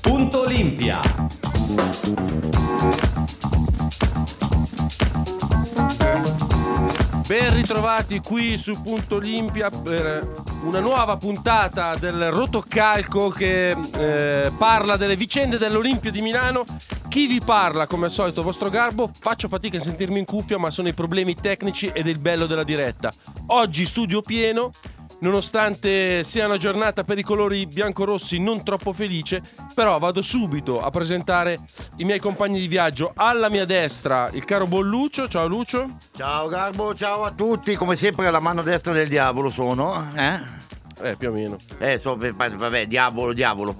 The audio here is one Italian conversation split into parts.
Punto Olimpia. Ben ritrovati qui su Punto Olimpia per una nuova puntata del Rotocalco che eh, parla delle vicende dell'Olimpia di Milano. Chi vi parla, come al solito, vostro garbo? Faccio fatica a sentirmi in cuffia, ma sono i problemi tecnici ed il bello della diretta. Oggi studio pieno, nonostante sia una giornata per i colori biancorossi non troppo felice, però vado subito a presentare i miei compagni di viaggio. Alla mia destra il caro buon Lucio, ciao Lucio. Ciao Garbo, ciao a tutti, come sempre la mano destra del diavolo sono, eh? Eh, più o meno. Eh, so, vabbè, diavolo, diavolo.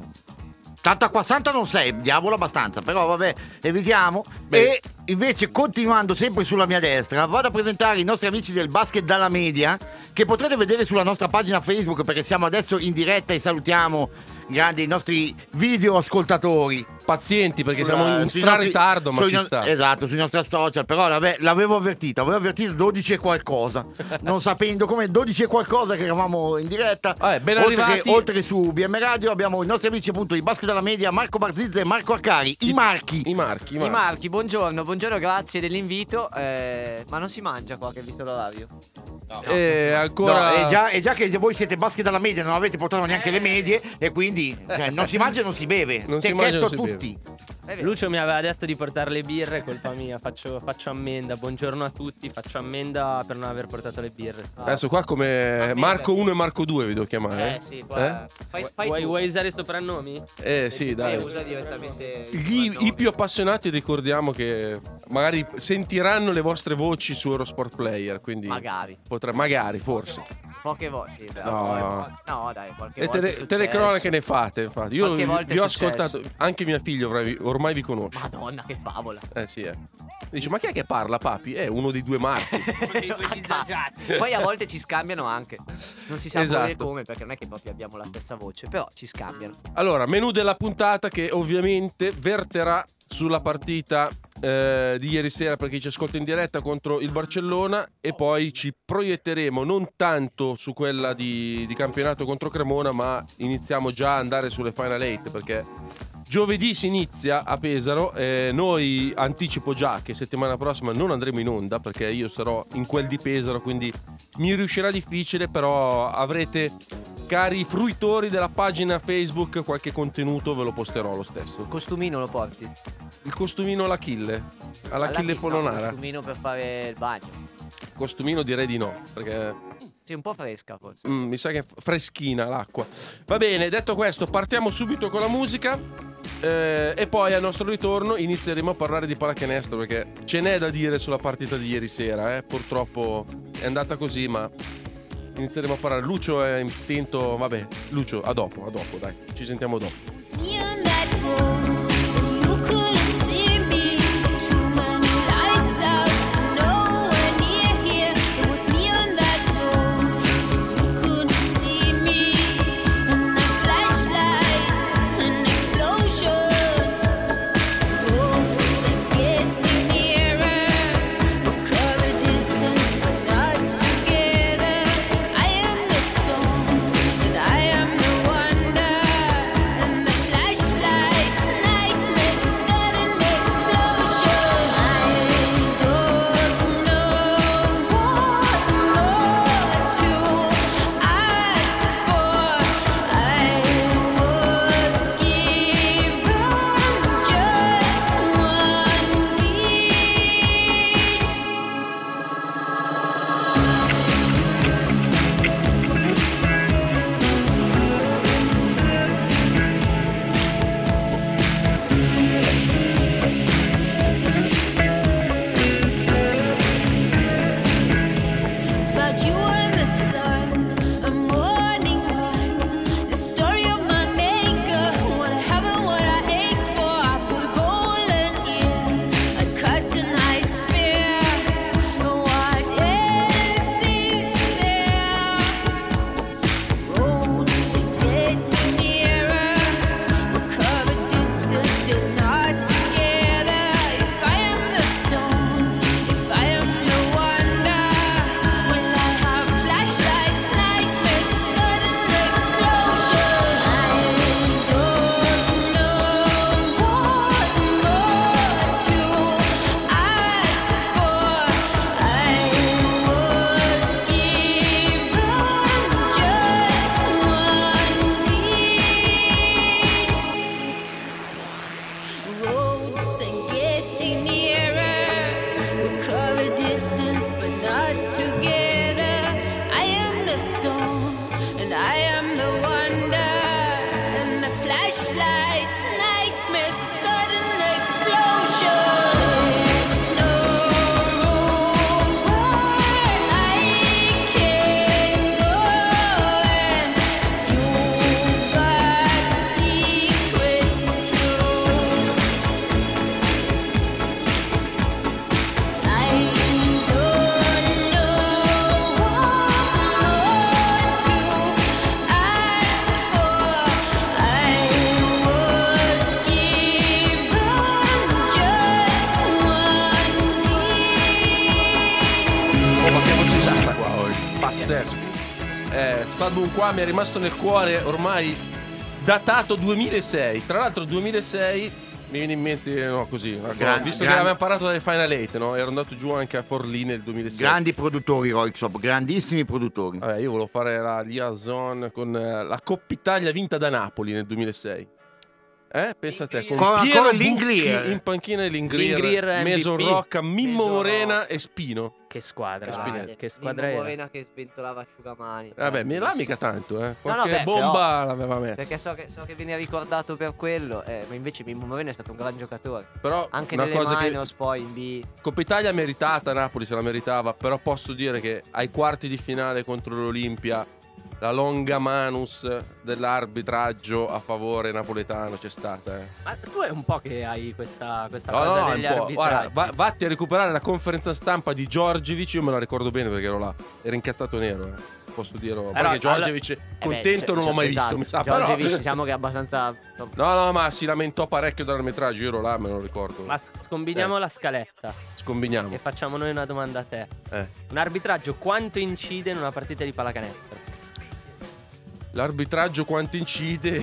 Tanto acqua santa non sei, diavolo abbastanza, però vabbè, evitiamo. Beh. E invece, continuando sempre sulla mia destra, vado a presentare i nostri amici del basket dalla media, che potrete vedere sulla nostra pagina Facebook, perché siamo adesso in diretta e salutiamo grandi i nostri video ascoltatori. Pazienti perché Sulla- siamo in stra ritardo, ma ci no- sta. Esatto, sui nostri social, però l'avevo, l'avevo avvertito, avevo avvertito 12 e qualcosa, non sapendo come 12 e qualcosa che eravamo in diretta. Vabbè, ben oltre, arrivati. che, oltre che su BM Radio abbiamo i nostri amici appunto di Basket della Media, Marco Barzizza e Marco Arcari, i, marchi. I marchi, i I marchi. Marchi, buongiorno, buongiorno, grazie dell'invito. eh, ma non si mangia qua che hai visto l'orario? Eh, No, ancora... è, già, è già che voi siete Basket della Media, non avete portato neanche le medie e quindi eh, non si mangia e non si beve. Non si Te mangia e non si a tutti. Vero. Lucio mi aveva detto di portare le birre, colpa mia, faccio, faccio ammenda, buongiorno a tutti, faccio ammenda per non aver portato le birre. Adesso qua come Va Marco bene. 1 e Marco 2 vi devo chiamare. Eh sì, qua. Fai, fai vuoi, vuoi usare i soprannomi? Eh sì, Eh, dai. usa direttamente. Gli-. I più appassionati ricordiamo che magari sentiranno le vostre voci su Eurosport Player, quindi Magari. potrà- magari, forse. Poche volte, sì, No. no, dai, qualche Le volta. tele- è telecronache ne fate, infatti. Io vi, vi ho ascoltato, anche mia figlia ormai, ormai vi conosce. Madonna, che favola. Eh sì, eh. Dice, ma chi è che parla, papi? È uno dei due marchi. Poi a volte ci scambiano anche. Non si sa Esatto. come, perché non è che proprio abbiamo la stessa voce, però ci scambiano. Allora, menù della puntata che ovviamente verterà sulla partita eh, di ieri sera per chi ci ascolta in diretta contro il Barcellona e poi ci proietteremo non tanto su quella di, di campionato contro Cremona ma iniziamo già a andare sulle Final 8 perché giovedì si inizia a Pesaro eh, noi anticipo già che settimana prossima non andremo in onda perché io sarò in quel di Pesaro quindi mi riuscirà difficile però avrete cari fruitori della pagina Facebook qualche contenuto ve lo posterò lo stesso Costumino lo porti? il costumino alla Achille alla chi- no, Polonara costumino per fare il bagno. costumino direi di no perché Sì, un po' fresca forse. mm, mi sa che è freschina l'acqua va bene detto questo partiamo subito con la musica eh, e poi al nostro ritorno inizieremo a parlare di pallacanestro perché ce n'è da dire sulla partita di ieri sera eh. purtroppo è andata così ma inizieremo a parlare Lucio è intento vabbè Lucio a dopo a dopo dai ci sentiamo dopo me on that road. Mi è rimasto nel cuore ormai datato 2006. Tra l'altro 2006 mi viene in mente no, così, una cosa, Gran- visto gran- che avevamo parlato dalle Final 8, no? Ero andato giù anche a Forlì nel 2006. Grandi produttori, Roixop, grandissimi produttori. Vabbè, io volevo fare la liaison con eh, la Coppa Italia vinta da Napoli nel 2006. Eh, pensa a te, con Con- Piero l'Ingrier. in panchina e l'Ingrier, L'Ingrier Mason MVP. Rocca, Mimmo Mason Morena Rocca. e Spino. Che squadra, Spinelli. che squadra Mimmo era. Morena che sventolava asciugamani. Vabbè, mi là mica tanto, eh. no, Qualche beh, bomba però- l'aveva messa. Perché so che, so che viene ricordato per quello, eh, ma invece Mimmo Morena è stato un gran giocatore. Però Anche una nelle cosa che minors, poi in B. Coppa Italia meritata, Napoli se la meritava, però posso dire che ai quarti di finale contro l'Olimpia la longa manus dell'arbitraggio a favore napoletano c'è stata. Eh. Ma tu è un po' che hai questa, questa No, cosa no, degli po'. Guarda, arbitraggi. va- vatti a recuperare la conferenza stampa di Giorgevic, io me la ricordo bene perché ero là, era incazzato nero, eh. posso dirlo. Però, perché Giorgevic Eh beh, contento cioè- non l'ho cioè, mai esatto. visto, mi sa, però... Giorgevic diciamo che è abbastanza... No, no, ma si lamentò parecchio dall'arbitraggio, io ero là, me lo ricordo. Ma scombiniamo Eh. la scaletta Scombiniamo. e facciamo noi una domanda a te. Eh. Un arbitraggio quanto incide in una partita di pallacanestro? L'arbitraggio quanto incide,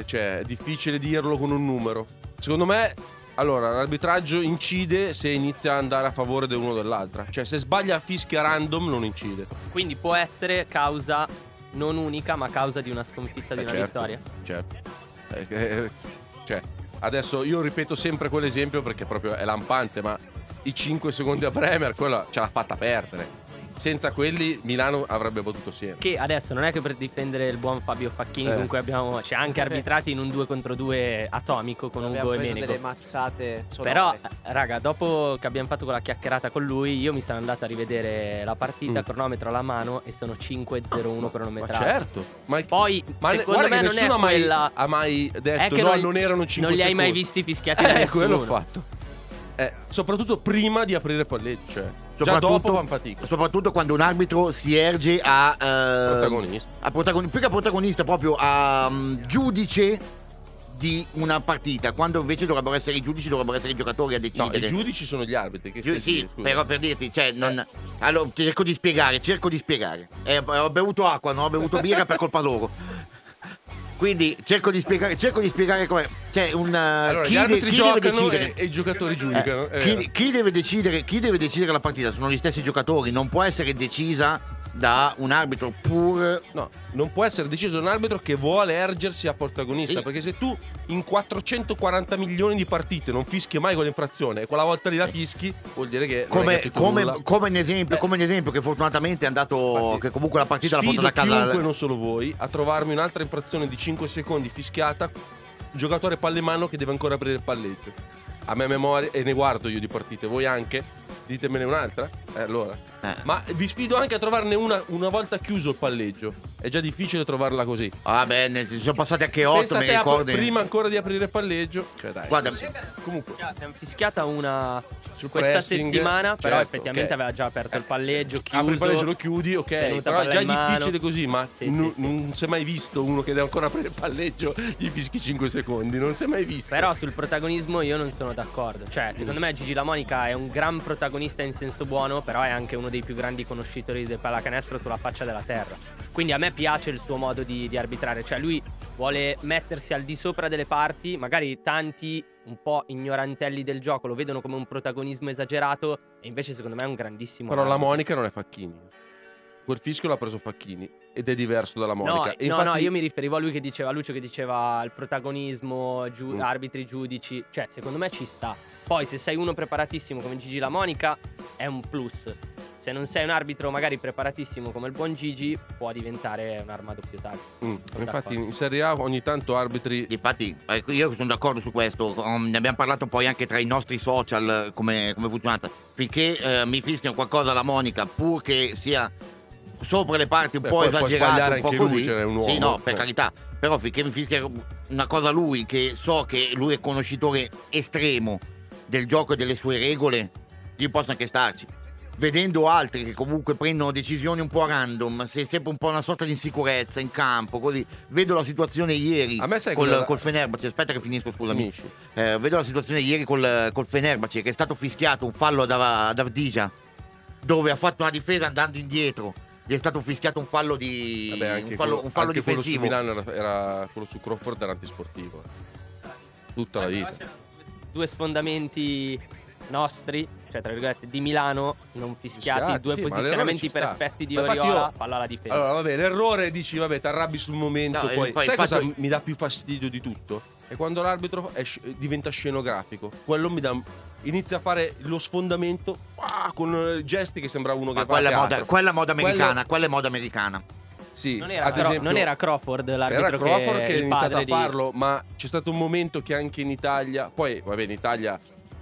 eh, cioè è difficile dirlo con un numero. Secondo me, allora, l'arbitraggio incide se inizia ad andare a favore dell'uno o dell'altra. Cioè, se sbaglia a fischia random non incide. Quindi può essere causa non unica, ma causa di una sconfitta di Eh, una certo, vittoria. Certo. Eh, eh, cioè, adesso io ripeto sempre quell'esempio perché proprio è lampante, ma i 5 secondi a Bremer, quella ce l'ha fatta perdere. Senza quelli Milano avrebbe potuto sempre. Che adesso non è che per difendere il buon Fabio Facchini, Eh. comunque abbiamo c'è anche arbitrati in un 2 contro 2 atomico con abbiamo Ugo e Menego. delle mazzate sonore. Però, eh, raga, dopo che abbiamo fatto quella chiacchierata con lui, io mi sono andato a rivedere la partita, Mm. cronometro alla mano e sono 5-0-1 Ma cronometrato. certo. Ma, Poi, ma secondo guarda me non è nessuno ha mai, quella... ha mai è detto che no, non, non erano 5 non li hai mai secondi". visti fischiati da Eh, nessuno. quello ho fatto. Eh, soprattutto prima di aprire il palleggio. Cioè, già dopo fan fatica. Soprattutto quando un arbitro si erge a, eh, Protagonista. a protagoni- più che a protagonista, proprio a mm, giudice di una partita, quando invece dovrebbero essere i giudici, dovrebbero essere i giocatori a No, decidere. i giudici sono gli arbitri. Che Giu- sì, scusa? però per dirti, cioè, non... Allora, cerco di spiegare, cerco di spiegare. Eh, ho bevuto acqua, non ho bevuto birra per colpa loro. Quindi cerco di spiegare, cerco di spiegare come. Cioè, un. eh, Allora, chi, de- chi deve decidere. e, e i giocatori giudicano. Eh, eh. chi, chi deve decidere, chi deve decidere la partita? Sono gli stessi giocatori, non può essere decisa da un arbitro pur. No, non può essere deciso da un arbitro che vuole ergersi a protagonista. Sì. Perché se tu in 440 milioni di partite non fischi mai con l'infrazione e quella volta lì la fischi, vuol dire che. Come, come, come un esempio, come un esempio che fortunatamente è andato. Infatti, che comunque la partita l'ha portata a casa. chiunque, non solo voi, a trovarmi un'altra infrazione di 5 secondi fischiata, giocatore palle in mano che deve ancora aprire il palleggio. A me memoria, e ne guardo io di partite, voi anche? Ditemene un'altra? Eh, allora. Eh. Ma vi sfido anche a trovarne una una volta chiuso il palleggio. È già difficile trovarla così. Vabbè, ne ci sono passati anche 8, Pensa mi ricordo. prima ancora di aprire il palleggio. Cioè, dai. Guarda, Comunque, Abbiamo fischiata una sul questa pressing, settimana, però certo, effettivamente ok. aveva già aperto il palleggio, chiuso. Apri il palleggio, lo chiudi, ok. Però già è mano. difficile così, ma Sì, sì, non, sì. non si è mai visto uno che deve ancora aprire il palleggio, gli fischi 5 secondi. Non si è mai visto. Però sul protagonismo io non sono d'accordo. Cioè, secondo me Gigi La Monica è un gran protagonista in senso buono, però è anche uno dei più grandi conoscitori del pallacanestro sulla faccia della terra. Quindi a me piace il suo modo di, di arbitrare. Cioè, lui vuole mettersi al di sopra delle parti. Magari tanti un po' ignorantelli del gioco lo vedono come un protagonismo esagerato. E invece, secondo me, è un grandissimo. Però la arbitro. Monica non è Facchini. Quel fischio l'ha preso Facchini ed è diverso dalla No, Monica. No, infatti, no, io mi riferivo a lui che diceva, a Lucio che diceva il protagonismo, giu- Mm. arbitri, giudici, cioè secondo me ci sta. Poi se sei uno preparatissimo come Gigi La Monica è un plus. Se non sei un arbitro magari preparatissimo come il buon Gigi può diventare un'arma a doppio taglio. Mm, infatti in Serie A ogni tanto arbitri Infatti, ecco, io sono d'accordo su questo. um, ne abbiamo parlato poi anche tra i nostri social eh, come, come funzionata. Finché eh, mi fischiano qualcosa alla Monica, pur che sia sopra le parti un Beh, po' esagerato, sbagliare un po' anche lui, così. cioè, un uomo, sì, no, per eh. carità. Però finché mi fischia una cosa lui, che so che lui è conoscitore estremo del gioco e delle sue regole, io posso anche starci. Vedendo altri che comunque prendono decisioni un po' random, se è sempre un po' una sorta di insicurezza in campo, così. Vedo la situazione ieri A me sai col, cosa- col Fenerbahce, aspetta che finisco, scusami. Eh, vedo la situazione ieri col, col Fenerbahce che è stato fischiato un fallo ad, ad Avdija dove ha fatto una difesa andando indietro gli è stato fischiato un fallo di Vabbè, anche un fallo, quello, un fallo anche quello su difensivo. Milano era, era- quello su Crawford era antisportivo. Tutta la vita. Due sfondamenti nostri, cioè tra virgolette di Milano, non fischiati, Fischiati, due sì, ma posizionamenti l'errore ci sta. perfetti di Ma infatti Oriola, io- palla alla difesa. Allora, vabbè, l'errore dici, vabbè, ti arrabbi sul momento. No, e poi, poi sai il fatto- cosa mi dà più fastidio di tutto? È quando l'arbitro è sc- diventa scenografico. Quello mi dà. Inizia a fare lo sfondamento ah, con eh, gesti che sembra uno Ma che quella è moda, teatro. quella è moda Quello- americana, quella è moda americana. Sì, non, era ad Cro- esempio, non era Crawford l'arbitro era Crawford che, che, ha il iniziato padre a di- farlo, ma c'è stato un momento che anche in Italia, poi vabbè in Italia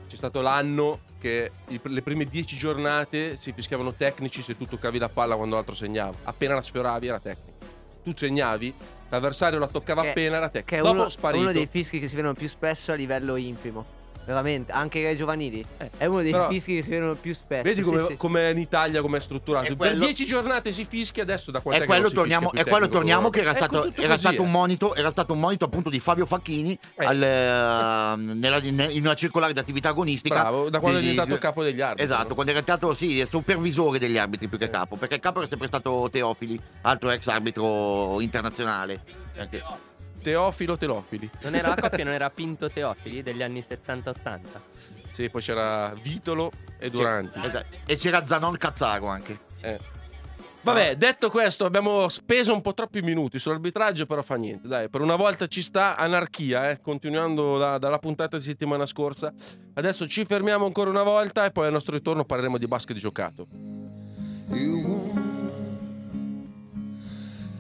c'è stato l'anno che le prime dieci giornate si fischiavano tecnici se tu toccavi la palla quando l'altro segnava. Appena la sfioravi era tecnico. Tu segnavi, l'avversario la toccava Che- appena, era Che tecnico. è Dopo uno, sparito. uno dei fischi che si vedono più spesso a livello infimo. Veramente, anche ai giovanili. Eh, È uno dei però- fischi che si vedono più spesso. Vedi come, sì. come in Italia come è strutturato. È Per quello- dieci giornate si fischia, adesso da quant'è E che non quello si torniamo, fischia e quello tecnico? torniamo che era stato, era così, stato un eh. monito, era stato un monito appunto di Fabio Facchini Eh. al, eh, nella- in una circolare di attività agonistica. Bravo, da quando è di- diventato di- capo degli arbitri. Esatto, quando era diventato sì, supervisore degli arbitri più che capo, perché il capo era sempre stato Teofili, altro ex arbitro internazionale. Anche- Teofilo Telofili. Non era la coppia, non era Pinto Teofili degli anni 70-80. Sì, poi c'era Vitolo e Duranti. Esatto. E c'era Zanon Cazzaro anche. Eh. Vabbè, detto questo, abbiamo speso un po' troppi minuti sull'arbitraggio, però fa niente. Dai, per una volta ci sta anarchia, eh, continuando da- dalla puntata di settimana scorsa. Adesso ci fermiamo ancora una volta e poi al nostro ritorno parleremo di basket giocato. You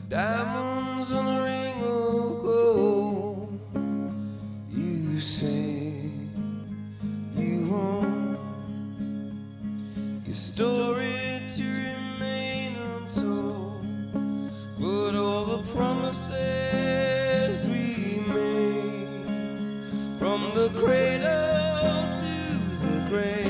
diamonds on the cradle to remain until put all the promises we made from the cradle to the grave.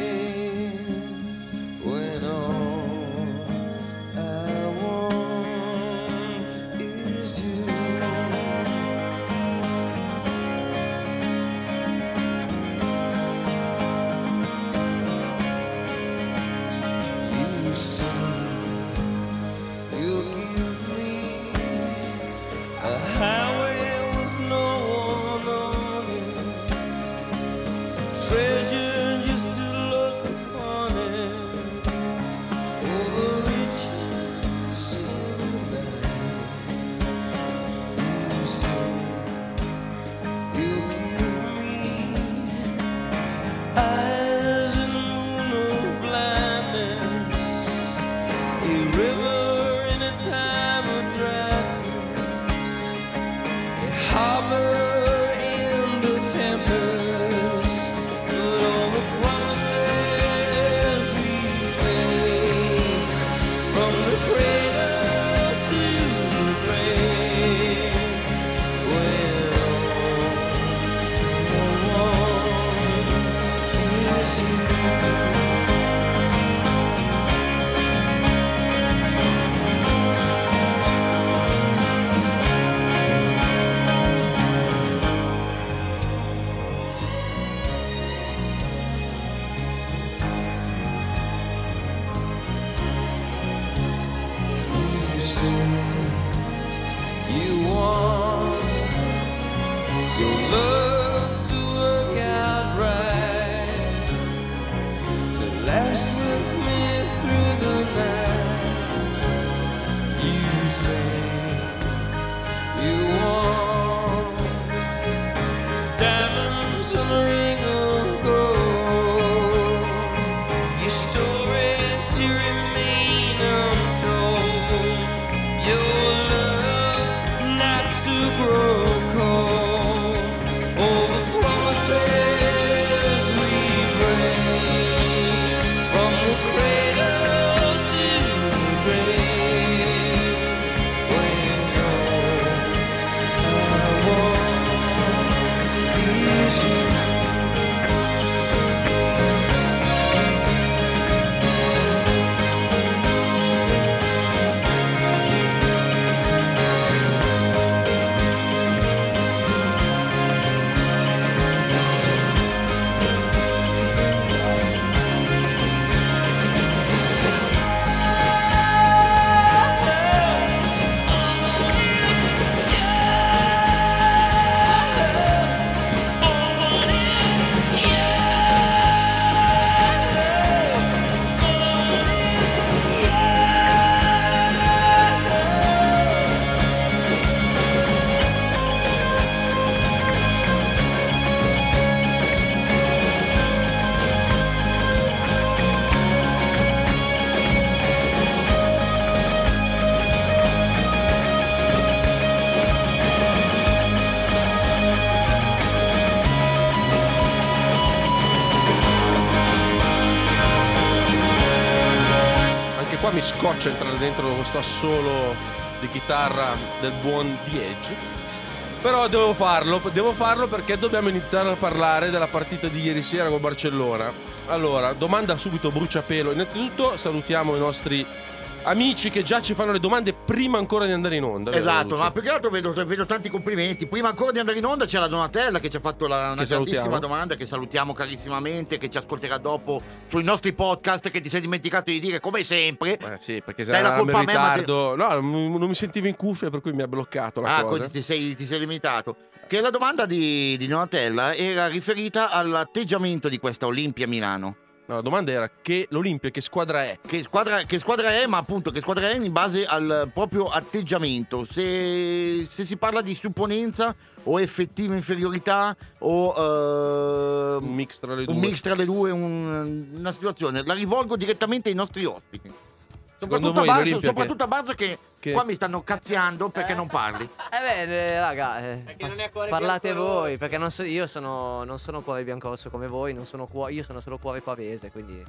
Entrare dentro questo assolo di chitarra del buon Diege. Però devo farlo, devo farlo perché dobbiamo iniziare a parlare della partita di ieri sera con Barcellona. Allora, domanda subito bruciapelo. Innanzitutto salutiamo i nostri amici che già ci fanno le domande prima ancora di andare in onda. Esatto, ma più che altro vedo, vedo tanti complimenti. Prima ancora di andare in onda c'è la Donatella che ci ha fatto la- una grandissima salutiamo. domanda che salutiamo carissimamente, che ci ascolterà dopo sui nostri podcast che ti sei dimenticato di dire come sempre. Eh, sì, perché se Dai la colpa in a me, ma te- ritardo. No, non mi sentivo in cuffia, per cui mi ha bloccato la Ah, cosa. così ti sei, ti sei limitato. Che la domanda di, di Donatella era riferita all'atteggiamento di questa Olimpia Milano. No, la domanda era che l'Olimpia che squadra è? Che squadra, che squadra è, ma appunto che squadra è in base al proprio atteggiamento. Se, se si parla di supponenza o effettiva inferiorità o eh, Un mix tra le due. un mix tra le due, un- una situazione. La rivolgo direttamente ai nostri ospiti. Secondo Soprattutto, a voi Barzo, soprattutto a Barzo che, che- qua mi stanno cazziando perché non parli. Eh beh, eh, raga, eh, parlate biancorosso. voi, perché non so- io sono, non sono cuore biancorosso come voi, non sono cuore, io sono solo cuore pavese, quindi,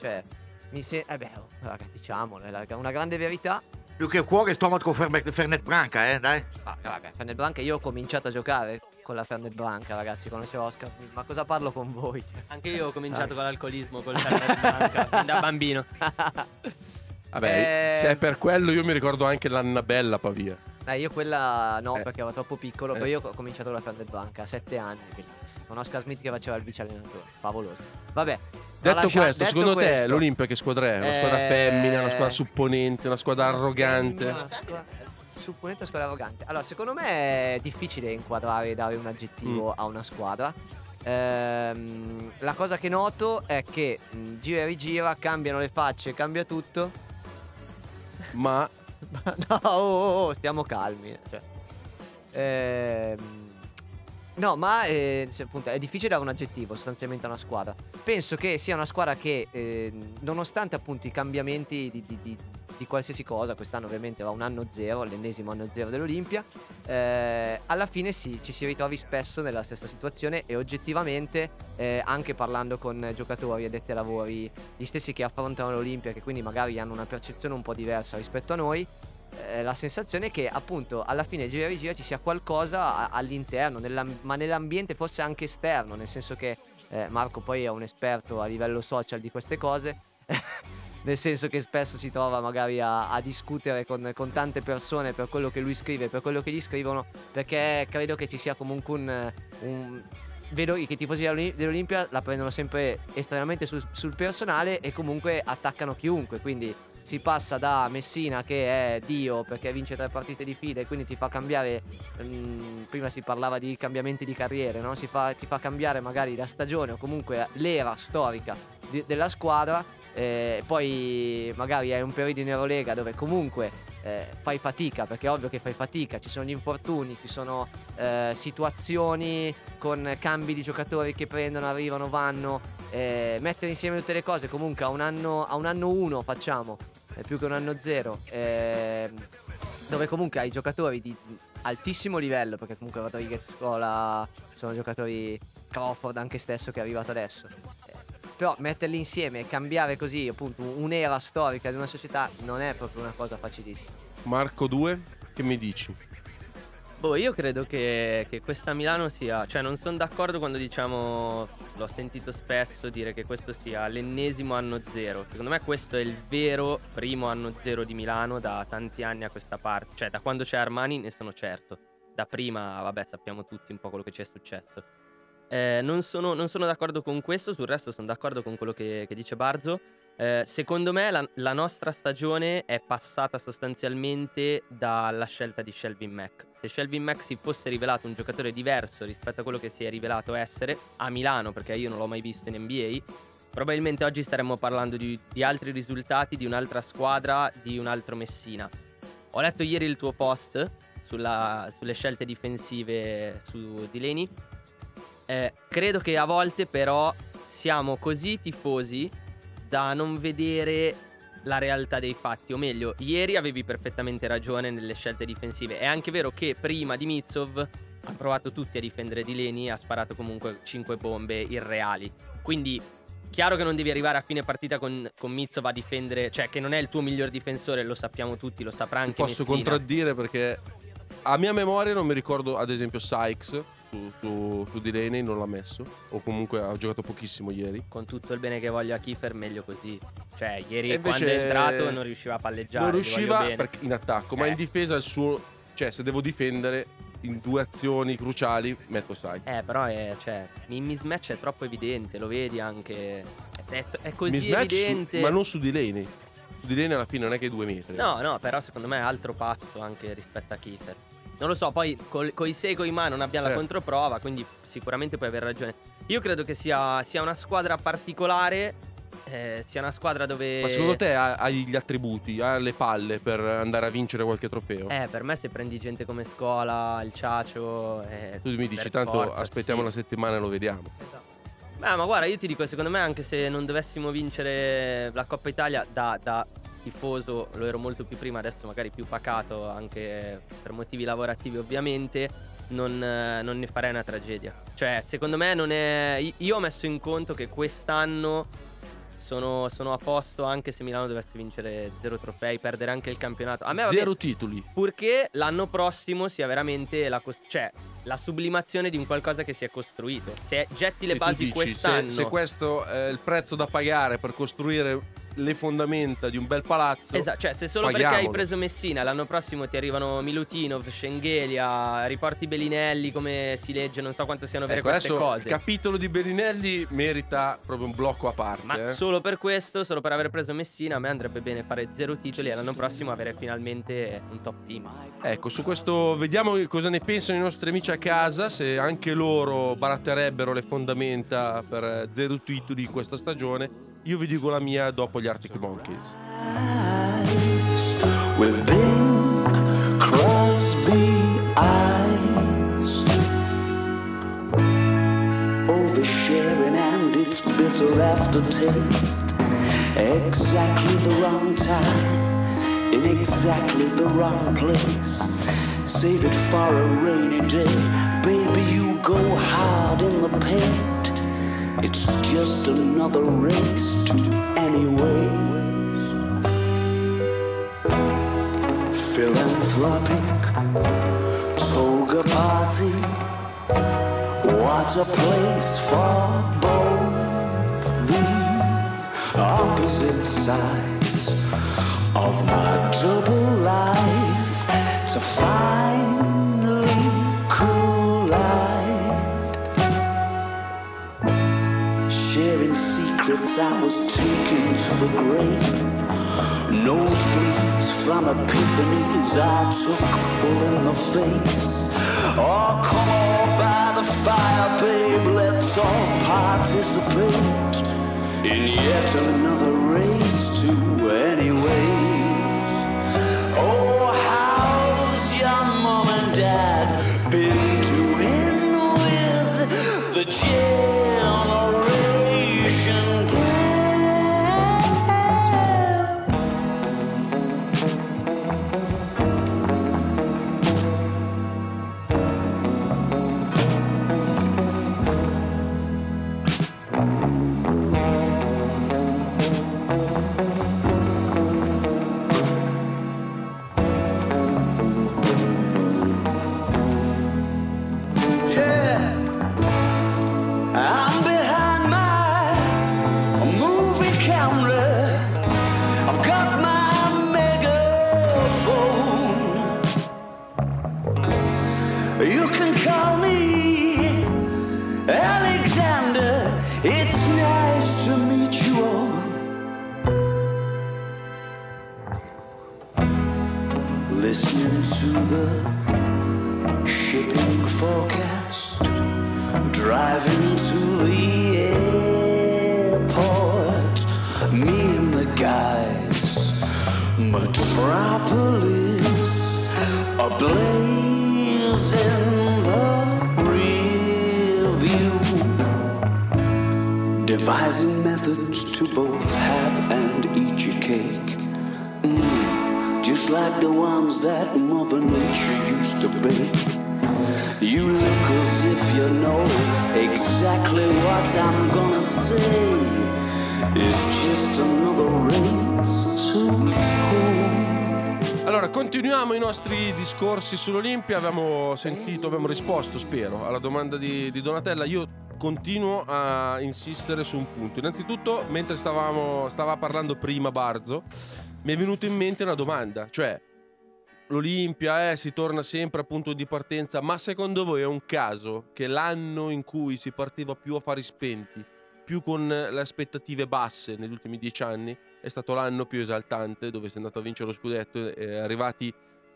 cioè, mi se... Eh beh, oh, raga, diciamolo, è la- una grande verità. Più che cuore, stomaco Fernet, Fernet Branca, eh, dai. Ah, raga, Fernet Branca, io ho cominciato a giocare con la Fernet Branca, ragazzi, c'era Oscar ma cosa parlo con voi? Anche io ho cominciato con l'alcolismo, col Fernet Branca, da bambino. Vabbè, Eh, se è per quello io mi ricordo anche l'Annabella Pavia. Eh, io quella no, Eh. perché ero troppo piccolo. Eh. Poi io ho cominciato la Fernet Branca a sette anni. bellissimo. Con Oscar Smith che faceva il vice allenatore. Favoloso. Vabbè. Detto tralascia- questo, detto secondo te questo, l'Olimpia che squadra è? Una squadra Eh, femmina, una squadra supponente, una squadra arrogante? Una squadra- Supponente squadra arrogante. Allora, secondo me è difficile inquadrare e dare un aggettivo Mm. a una squadra. Ehm, la cosa che noto è che mh, gira e rigira, cambiano le facce, cambia tutto. Ma no, oh, oh, oh, stiamo calmi. Cioè. Ehm, no, ma eh, appunto, è difficile dare un aggettivo sostanzialmente a una squadra. Penso che sia una squadra che, eh, nonostante appunto i cambiamenti di, di- di- di qualsiasi cosa, quest'anno ovviamente va un anno zero, l'ennesimo anno zero dell'Olimpia, eh, alla fine sì, ci si ritrovi spesso nella stessa situazione e oggettivamente, eh, anche parlando con giocatori addetti ai lavori, gli stessi che affrontano l'Olimpia, che quindi magari hanno una percezione un po' diversa rispetto a noi, eh, la sensazione che appunto alla fine gira e rigira ci sia qualcosa all'interno, nell'am- ma nell'ambiente forse anche esterno, nel senso che eh, Marco poi è un esperto a livello social di queste cose. Nel senso che spesso si trova magari a, a discutere con, con tante persone per quello che lui scrive, per quello che gli scrivono, perché credo che ci sia comunque un, un- vedo che i tifosi dell'Oli- dell'Olimpia la prendono sempre estremamente sul, sul personale e comunque attaccano chiunque. Quindi si passa da Messina che è Dio perché vince tre partite di fila e quindi ti fa cambiare. mm, prima si parlava di cambiamenti di carriere, no? Si fa- ti fa cambiare magari la stagione o comunque l'era storica di- della squadra. Eh, poi magari hai un periodo in Eurolega dove comunque eh, fai fatica, perché è ovvio che fai fatica, ci sono gli infortuni, ci sono eh, situazioni con cambi di giocatori che prendono, arrivano, vanno. eh, mettere insieme tutte le cose comunque a un anno, a un anno uno facciamo, eh, più che un anno zero, ehm, dove comunque hai giocatori di altissimo livello, perché comunque Rodriguez, Scola sono giocatori Crawford anche stesso che è arrivato adesso. Però metterli insieme e cambiare così appunto un'era storica di una società non è proprio una cosa facilissima. Marco 2, che mi dici? Boh, io credo che, che questa Milano sia. Cioè, non sono d'accordo quando diciamo. L'ho sentito spesso dire che questo sia l'ennesimo anno zero. Secondo me, questo è il vero primo anno zero di Milano da tanti anni a questa parte. Cioè, da quando c'è Armani ne sono certo. Da prima, vabbè, sappiamo tutti un po' quello che ci è successo. Eh, non, sono, non sono d'accordo con questo, sul resto sono d'accordo con quello che, che dice Barzo. Eh, secondo me la, la nostra stagione è passata sostanzialmente dalla scelta di Shelvin Mack. Se Shelvin Mack si fosse rivelato un giocatore diverso rispetto a quello che si è rivelato essere a Milano, perché io non l'ho mai visto in NBA, probabilmente oggi staremmo parlando di, di altri risultati, di un'altra squadra, di un altro Messina. Ho letto ieri il tuo post sulla- sulle scelte difensive su Delaney. Eh, credo che a volte però siamo così tifosi da non vedere la realtà dei fatti, o meglio, ieri avevi perfettamente ragione nelle scelte difensive. È anche vero che prima di Mitsov ha provato tutti a difendere Dileni e ha sparato comunque 5 bombe irreali. Quindi chiaro che non devi arrivare a fine partita con, con Mizzo a difendere, cioè che non è il tuo miglior difensore, lo sappiamo tutti, lo saprà anche Posso Messina. contraddire perché a mia memoria non mi ricordo ad esempio Sykes su, su, su Delaney non l'ha messo o comunque ha giocato pochissimo ieri. Con tutto il bene che voglio a Kiefer, meglio così. Cioè, ieri E quando è entrato non riusciva a palleggiare. non riusciva in attacco, ma Eh. in difesa il suo cioè se devo difendere in due azioni cruciali metto Sykes. Eh, però è, cioè, il mismatch è troppo evidente, lo vedi anche. È, è così Mismatch su- evidente. ma non su Delaney. Su Delaney alla fine non è che due metri. No, no, però secondo me è altro passo anche rispetto a Kiefer. Non lo so, poi col, coi se e coi ma non abbiamo la Certo. controprova, quindi sicuramente puoi aver ragione. Io credo che sia, sia una squadra particolare, eh, sia una squadra dove... Ma secondo te ha, ha gli attributi, ha le palle per andare a vincere qualche trofeo? Eh, per me se prendi gente come Scola, il Ciacio... eh, tu mi dici tanto forza, aspettiamo sì. una settimana e lo vediamo. Beh, ma guarda, io ti dico, secondo me anche se non dovessimo vincere la Coppa Italia da, da tifoso, lo ero molto più prima, adesso magari più pacato, anche per motivi lavorativi ovviamente, non, non ne farei una tragedia. Cioè, secondo me non è... Io ho messo in conto che quest'anno sono, sono a posto anche se Milano dovesse vincere zero trofei, perdere anche il campionato. A me Zero titoli. purché l'anno prossimo sia veramente la, cos- cioè, la sublimazione di un qualcosa che si è costruito. Se getti le Se basi dici, quest'anno... Se, se questo è il prezzo da pagare per costruire le fondamenta di un bel palazzo, Esatto, cioè se solo perché hai paghiamolo. preso Messina l'anno prossimo ti arrivano Milutinov, Schengelia, riporti Bellinelli come si legge, non so quanto siano vere Ecco, queste adesso cose. il capitolo di Bellinelli merita proprio un blocco a parte. Ma eh. solo per questo, solo per aver preso Messina, a me andrebbe bene fare zero titoli e l'anno prossimo avere finalmente un top team. Ecco, su questo vediamo cosa ne pensano i nostri amici a casa, se anche loro baratterebbero le fondamenta per zero titoli in questa stagione. Io vi dico la mia dopo gli Arctic Monkeys. with Bing Crosby eyes. Oversharing and its bitter aftertaste. Exactly the wrong time, in exactly the wrong place. Save it for a rainy day, baby. You go hard in the paint. It's just another race to anyways. Philanthropic toga party. What a place for both the opposite sides of my double life to finally collide. Secrets, I was taken to the grave. Nosebleeds from epiphanies I took full in the face. Oh, come on by the fire, babe, let's all participate in yet another race to anyways. Oh, how's your mom and dad been doing with the generation discorsi sull'Olimpia. Abbiamo sentito, abbiamo risposto, spero, alla domanda di, di Donatella. Io continuo a insistere su un punto. Innanzitutto, mentre stavamo, stava parlando prima Barzo, mi è venuta in mente una domanda, cioè l'Olimpia eh, si torna sempre a punto di partenza, ma secondo voi è un caso che l'anno in cui si partiva più a fari spenti, più con le aspettative basse negli ultimi dieci anni, è stato l'anno più esaltante dove si è andato a vincere lo scudetto e arrivati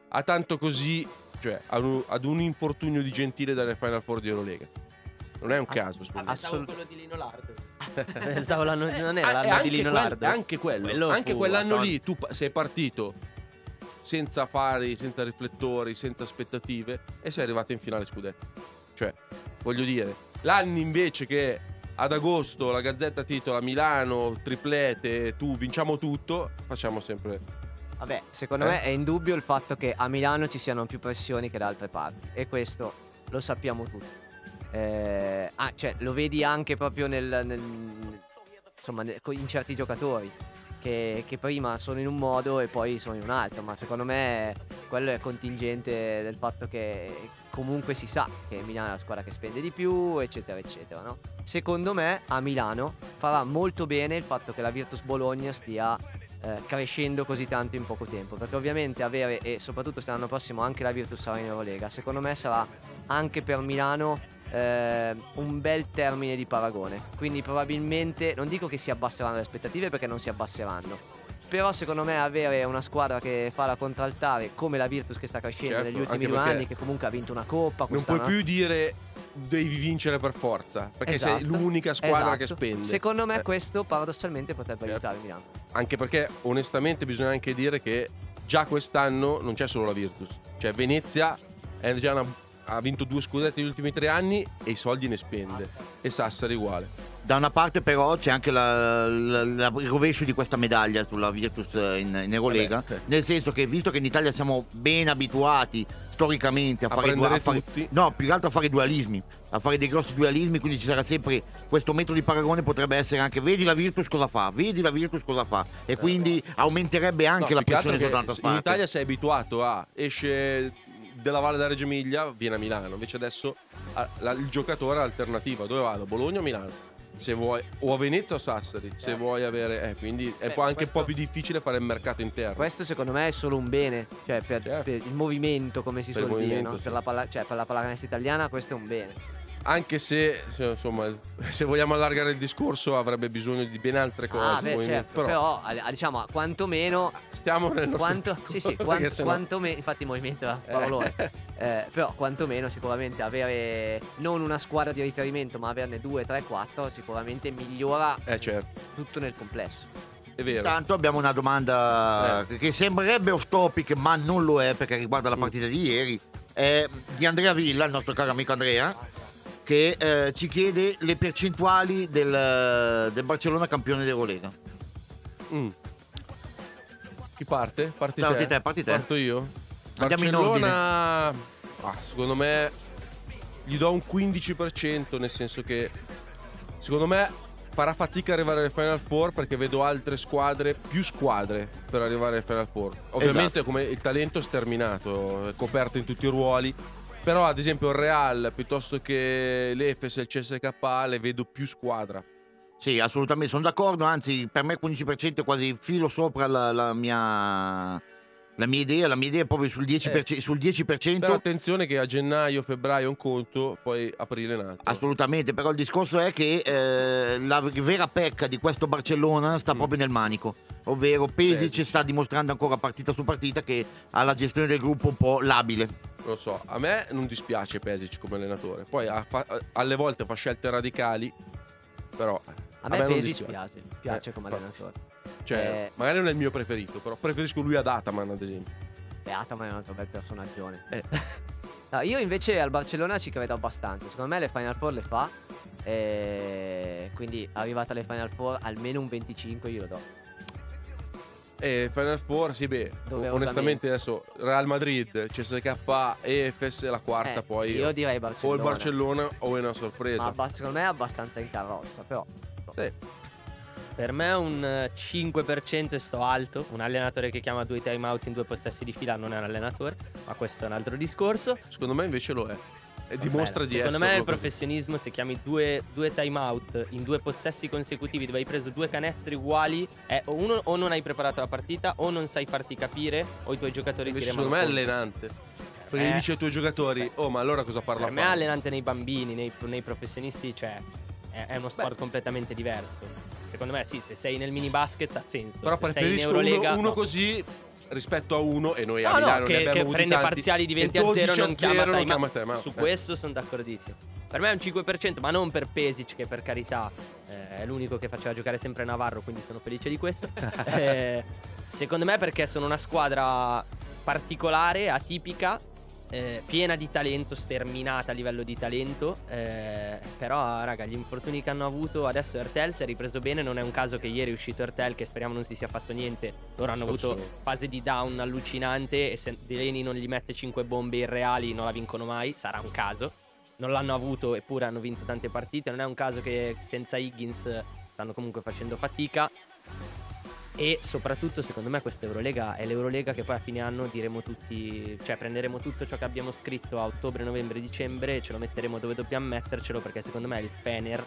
a tanto così, cioè ad un, ad un infortunio di Gentile dalle Final Four di Eurolega. Non è un caso, secondo me. Pensavo quello di Lino Lardo. Pensavo l'anno, non era Ah, l'anno anche di Lino quel- Lardo. anche quello, Quello anche quell'anno lì tu sei partito senza fari, senza riflettori, senza aspettative e sei arrivato in finale scudetto. Cioè, voglio dire, l'anno invece che ad agosto la Gazzetta titola Milano, triplete, tu vinciamo tutto, facciamo sempre Vabbè, secondo Eh? me è indubbio il fatto che a Milano ci siano più pressioni che da altre parti. E questo lo sappiamo tutti. Eh, ah, cioè, lo vedi anche proprio nel, nel- insomma, in certi giocatori. Che, che prima sono in un modo e poi sono in un altro. Ma secondo me quello è contingente del fatto che comunque si sa che Milano è la squadra che spende di più, eccetera, eccetera. No? Secondo me a Milano farà molto bene il fatto che la Virtus Bologna stia eh, crescendo così tanto in poco tempo. Perché ovviamente avere, e soprattutto se l'anno prossimo anche la Virtus sarà in Eurolega, secondo me sarà anche per Milano eh, un bel termine di paragone. Quindi probabilmente, non dico che si abbasseranno le aspettative perché non si abbasseranno. Però secondo me avere una squadra che fa la contraltare come la Virtus che sta crescendo Certo, negli ultimi due anni, che comunque ha vinto una coppa, non puoi più dire devi vincere per forza, perché sei Esatto, l'unica squadra che esatto. spende. Secondo me Eh. questo paradossalmente potrebbe Certo. aiutare Milano. Anche perché onestamente bisogna anche dire che già quest'anno non c'è solo la Virtus. Cioè Venezia è già una- ha vinto due scudetti negli ultimi tre anni e i soldi ne spende. E Sassari uguale. Da una parte però c'è anche la- la- la- il rovescio di questa medaglia sulla Virtus in, in Eurolega, Vabbè, eh. nel senso che visto che in Italia siamo ben abituati storicamente a, A fare, prendere a fare- no, più che altro a fare dualismi, a fare dei grossi dualismi, quindi ci sarà sempre questo metodo di paragone potrebbe essere anche vedi la Virtus cosa fa, vedi la Virtus cosa fa e quindi aumenterebbe anche No, la pressione sull'altra in parte. Italia sei abituato a esce della Valle da Reggio Emilia, viene a Milano. Invece adesso il giocatore ha l'alternativa. Dove vado? Bologna o Milano? Se vuoi, o a Venezia o Sassari, se vuoi avere. Eh, quindi è Beh, anche questo- un po' più difficile fare il mercato interno. Questo secondo me è solo un bene, cioè per, Certo. per il movimento come si Per suol dire, no? sì. per, la palla- cioè, per la pallacanestro italiana questo è un bene. Anche se, insomma, se vogliamo allargare il discorso, avrebbe bisogno di ben altre cose. ah, beh, certo, però, a- a- diciamo quantomeno stiamo nel nostro quanto, sì, sì, perché quant- sennò- quantomeno, infatti il movimento è un parolone. Eh, però quantomeno sicuramente avere non una squadra di riferimento, ma averne due, tre, quattro, sicuramente migliora Eh, certo, tutto nel complesso. è vero. Intanto abbiamo una domanda Eh. che sembrerebbe off topic, ma non lo è perché riguarda la Mm. partita di ieri. È di Andrea Villa, il nostro caro amico Andrea, che eh, ci chiede le percentuali del, del Barcellona campione d'Eurolega. Mm. Chi parte? Parti Parti te? te, parti te. Parto io? Andiamo in Barcellona, ah, secondo me gli do un 15%, nel senso che secondo me farà fatica arrivare alle Final Four perché vedo altre squadre, più squadre per arrivare alle Final Four. Ovviamente Esatto. come il talento è sterminato, è coperto in tutti i ruoli. Però ad esempio il Real piuttosto che l'Efes e il CSK le vedo più squadra. Sì, assolutamente, sono d'accordo, anzi per me il 15% è quasi filo sopra la, la mia, la mia idea, la mia idea è proprio sul 10%. sul 10%. Però attenzione che a gennaio, febbraio è un conto, poi aprile un altro. Assolutamente, però il discorso è che eh, la vera pecca di questo Barcellona sta Mm. proprio nel manico, ovvero Pesic Pesic. sta dimostrando ancora partita su partita che ha la gestione del gruppo un po' labile. Non lo so, a me non dispiace Pesic come allenatore. Poi ha fa- alle volte fa scelte radicali, però A me, non Pesic dispiace. piace, piace Eh, come allenatore. Cioè, Eh. magari non è il mio preferito, però preferisco lui ad Ataman, ad esempio. Beh, Ataman è un altro bel personaggione. Eh. No, io invece al Barcellona ci credo abbastanza. Secondo me le Final Four le fa. E quindi arrivata alle Final Four almeno un 25 glielo do. E Final Four, sì, beh, onestamente adesso Real Madrid, CSK, EFS la quarta, Eh, poi io direi o Barcellona. il Barcellona o è una sorpresa. Ma secondo me è abbastanza in carrozza, però. Sì. Per me un eh, 5% e sto alto. Un allenatore che chiama due timeout in due possessi di fila non è un allenatore, ma questo è un altro discorso. Secondo me invece lo è. E dimostra Beh, di Secondo me il così. professionismo, se chiami due, due timeout in due possessi consecutivi dove hai preso due canestri uguali, è o uno o non hai preparato la partita o non sai farti capire o i tuoi giocatori Invece ti secondo me è allenante. Perché Eh. gli dice ai tuoi giocatori, oh ma allora cosa parla Per me è allenante nei bambini, nei, nei professionisti, cioè è, è uno sport completamente diverso. Secondo me sì, se sei nel mini basket ha senso. Però se sei in preferisco Eurolega, uno, uno no. così rispetto a uno e noi a No, no, Milano ne che, abbiamo che prende tanti, parziali di e 20 a 0 12 non chiama non time chiama out. time out. Su Eh. questo sono d'accordissimo. Per me è un 5%, ma non per Pesic, che per carità eh, è l'unico che faceva giocare sempre Navarro, quindi sono felice di questo. Eh, secondo me perché sono una squadra particolare, atipica, eh, piena di talento, sterminata a livello di talento. eh, però, raga, gli infortuni che hanno avuto adesso Ertel si è ripreso bene. Non è un caso che ieri è uscito Ertel, che speriamo non si sia fatto niente. Loro hanno Sto avuto solo. fase di down allucinante. E se Delaney non gli mette 5 bombe irreali, non la vincono mai. Sarà un caso. Non l'hanno avuto, eppure hanno vinto tante partite. Non è un caso che senza Higgins stanno comunque facendo fatica. E soprattutto, secondo me, questa Eurolega è l'Eurolega che poi a fine anno diremo tutti, cioè prenderemo tutto ciò che abbiamo scritto a ottobre, novembre, dicembre e ce lo metteremo dove dobbiamo mettercelo perché secondo me il Fener,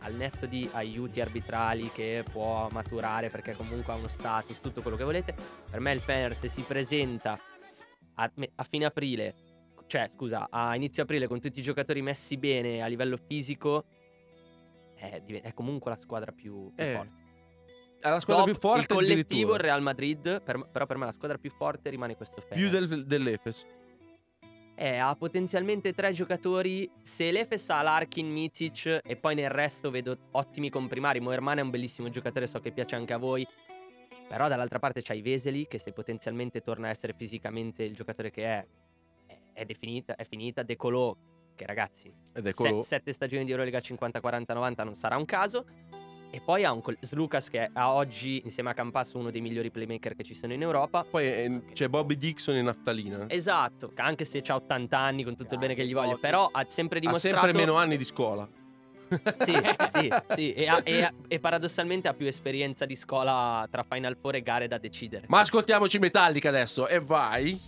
al netto di aiuti arbitrali che può maturare perché comunque ha uno status, tutto quello che volete, per me il Fener se si presenta a, a fine aprile, cioè scusa, a inizio aprile con tutti i giocatori messi bene a livello fisico, è, è comunque la squadra più, più Eh, forte. È la squadra Top, più forte il collettivo il Real Madrid, per- però per me la squadra più forte rimane questo Fener. più del, dell'Efes. Eh, ha potenzialmente tre giocatori. Se l'Efes ha Larkin, Mitic e poi nel resto vedo ottimi comprimari. Moerman è un bellissimo giocatore, so che piace anche a voi. Però dall'altra parte c'hai Veseli che se potenzialmente torna a essere fisicamente il giocatore che è, è, definita, è finita. De Colò, che ragazzi, Ed è se- quello. sette stagioni di Eurolega 50, 40, 90 non sarà un caso. E poi ha un col- Slucas che a oggi, insieme a Campasso, uno dei migliori playmaker che ci sono in Europa. Poi eh, c'è Bobby Dixon in naftalina. Esatto, anche se ha 80 anni con tutto il bene che gli voglio, però ha sempre ha dimostrato sempre meno anni di scuola. Sì, sì, sì, e, ha- e ha- e paradossalmente ha più esperienza di scuola tra Final Four e gare da decidere. Ma ascoltiamoci Metallica adesso e vai.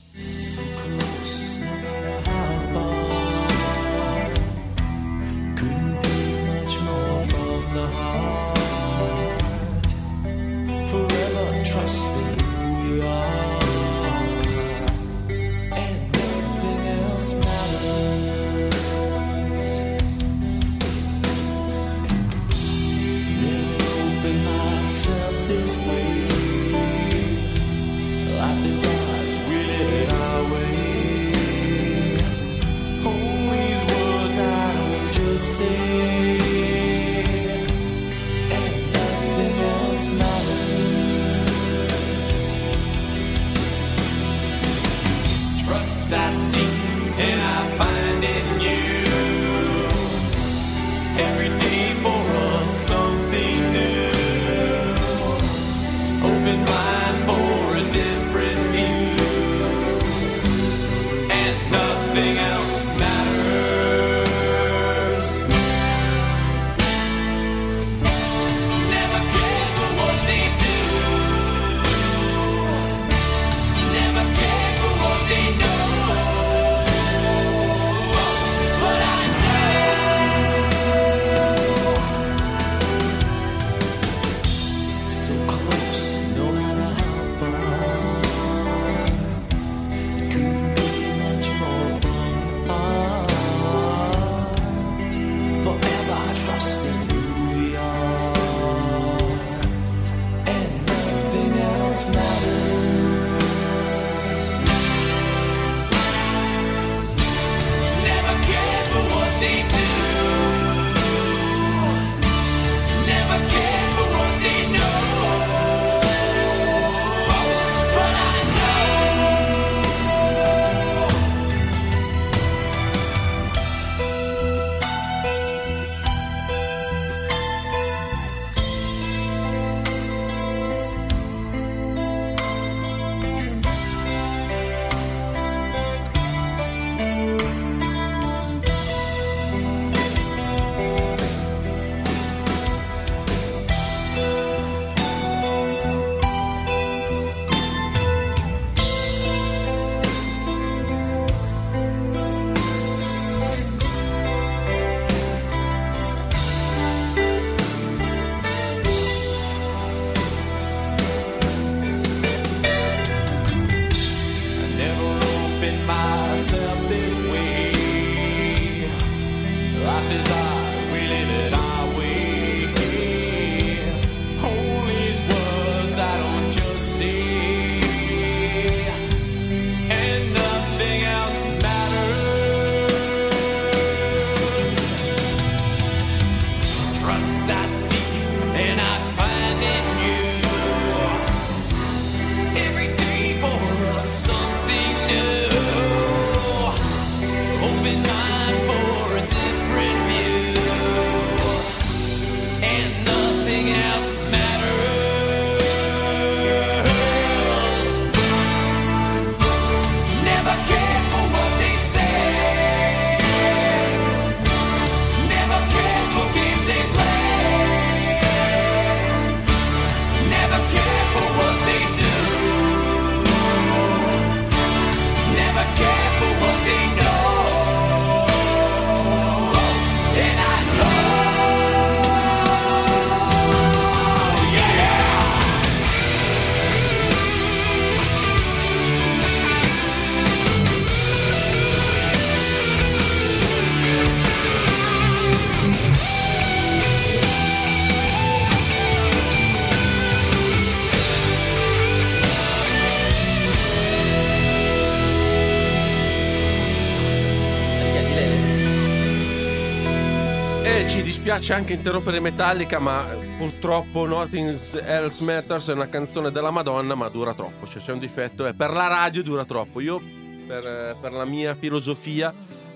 Dispiace anche interrompere Metallica, ma purtroppo Nothing Else Matters è una canzone della Madonna, ma dura troppo. Cioè c'è un difetto, e per la radio dura troppo. Io, per, per la mia filosofia,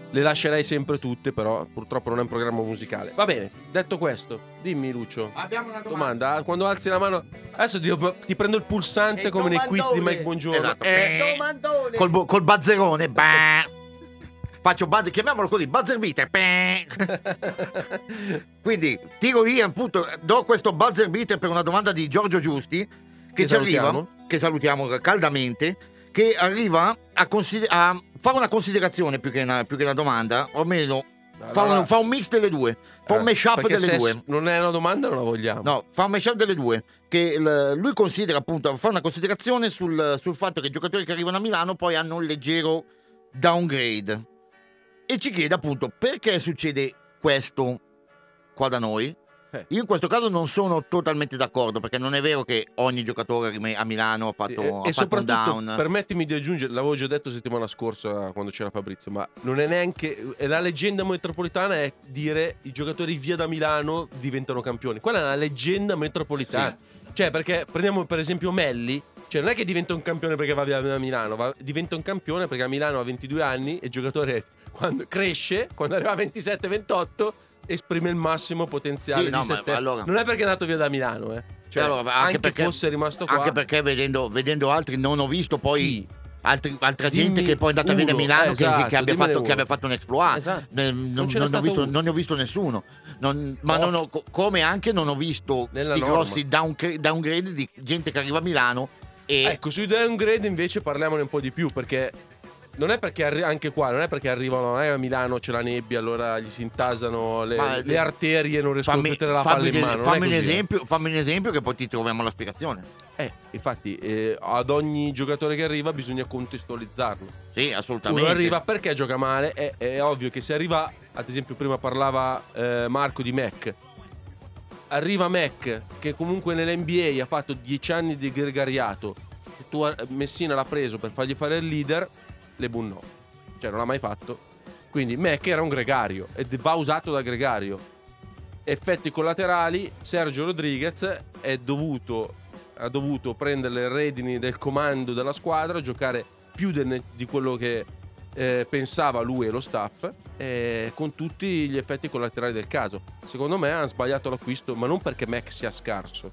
le lascerei sempre tutte, però purtroppo non è un programma musicale. Va bene, detto questo, dimmi Lucio. Abbiamo una Domanda, quando alzi la mano... Adesso ti, ti prendo il pulsante Il come nei quiz di domandone. Mike Buongiorno. Esatto. Eh, Domandone. Col, col bazzerone. bah. Faccio buzzer, chiamiamolo così, buzzer beater. Quindi tiro via, appunto, do questo buzzer beater per una domanda di Giorgio Giusti, che, Che ci arriva, che salutiamo caldamente, che arriva a, consider- a fare una considerazione più che una, più che una domanda, o meno fa, un, fa un mix delle due, fa un eh, mashup perché delle due. non è una domanda non la vogliamo. No, fa un mashup delle due. Che il- lui considera appunto, fa una considerazione sul, sul fatto che i giocatori che arrivano a Milano poi hanno un leggero downgrade. E ci chiede appunto perché succede questo qua da noi. Eh. Io in questo caso non sono totalmente d'accordo perché non è vero che ogni giocatore a Milano ha Sì, fatto, e, ha e fatto un down. permettimi di aggiungere, l'avevo già detto settimana scorsa quando c'era Fabrizio, ma non è neanche la leggenda metropolitana è dire i giocatori via da Milano diventano campioni. Quella è una leggenda metropolitana. Cioè, perché prendiamo per esempio Melli, cioè non è che diventa un campione perché va via da Milano, va- diventa un campione perché a Milano ha 22 anni e il giocatore quando cresce, quando arriva a 27-28 esprime il massimo potenziale Sì, no, di se stesso. allora- Non è perché è andato via da Milano, eh. Cioè, Allora, anche anche, perché- fosse rimasto qua. Anche perché vedendo, vedendo altri non ho visto poi Chi? altri- altra Dimmi gente che poi è andata via da uno, Milano che- esatto, che, abbia fatto, che uno. abbia fatto un exploit. Esatto. Ne- Non non, non ho visto, uno. non ne ho visto nessuno. Non- ma ho- co- come anche non ho visto Nella sti norma. grossi down- downgrade di gente che arriva a Milano e Ecco, sui downgrade invece parliamone un po' di più perché non è perché arri- anche qua non è perché arrivano non è a Milano c'è la nebbia allora gli si intasano le, Ma- le arterie e non riescono più a tenere la fammi, palla in mano. fammi un eh. esempio, fammi un esempio che poi ti troviamo la spiegazione. Eh, infatti, eh, ad ogni giocatore che arriva bisogna contestualizzarlo. Sì, Uno assolutamente. arriva perché gioca male, è, è ovvio che se arriva, ad esempio, prima parlava eh, Marco di Mac. Arriva Mac che comunque nell'NBA ha fatto 10 anni di gregariato. e Tu, Messina l'ha preso per fargli fare il leader, le no. Cioè, non l'ha mai fatto. Quindi Mac era un gregario ed va usato da gregario. Effetti collaterali, Sergio Rodriguez è dovuto, ha dovuto prendere le redini del comando della squadra, giocare più del- di quello che eh, pensava lui e lo staff, eh, con tutti gli effetti collaterali del caso. Secondo me hanno sbagliato l'acquisto, ma non perché Mac sia scarso.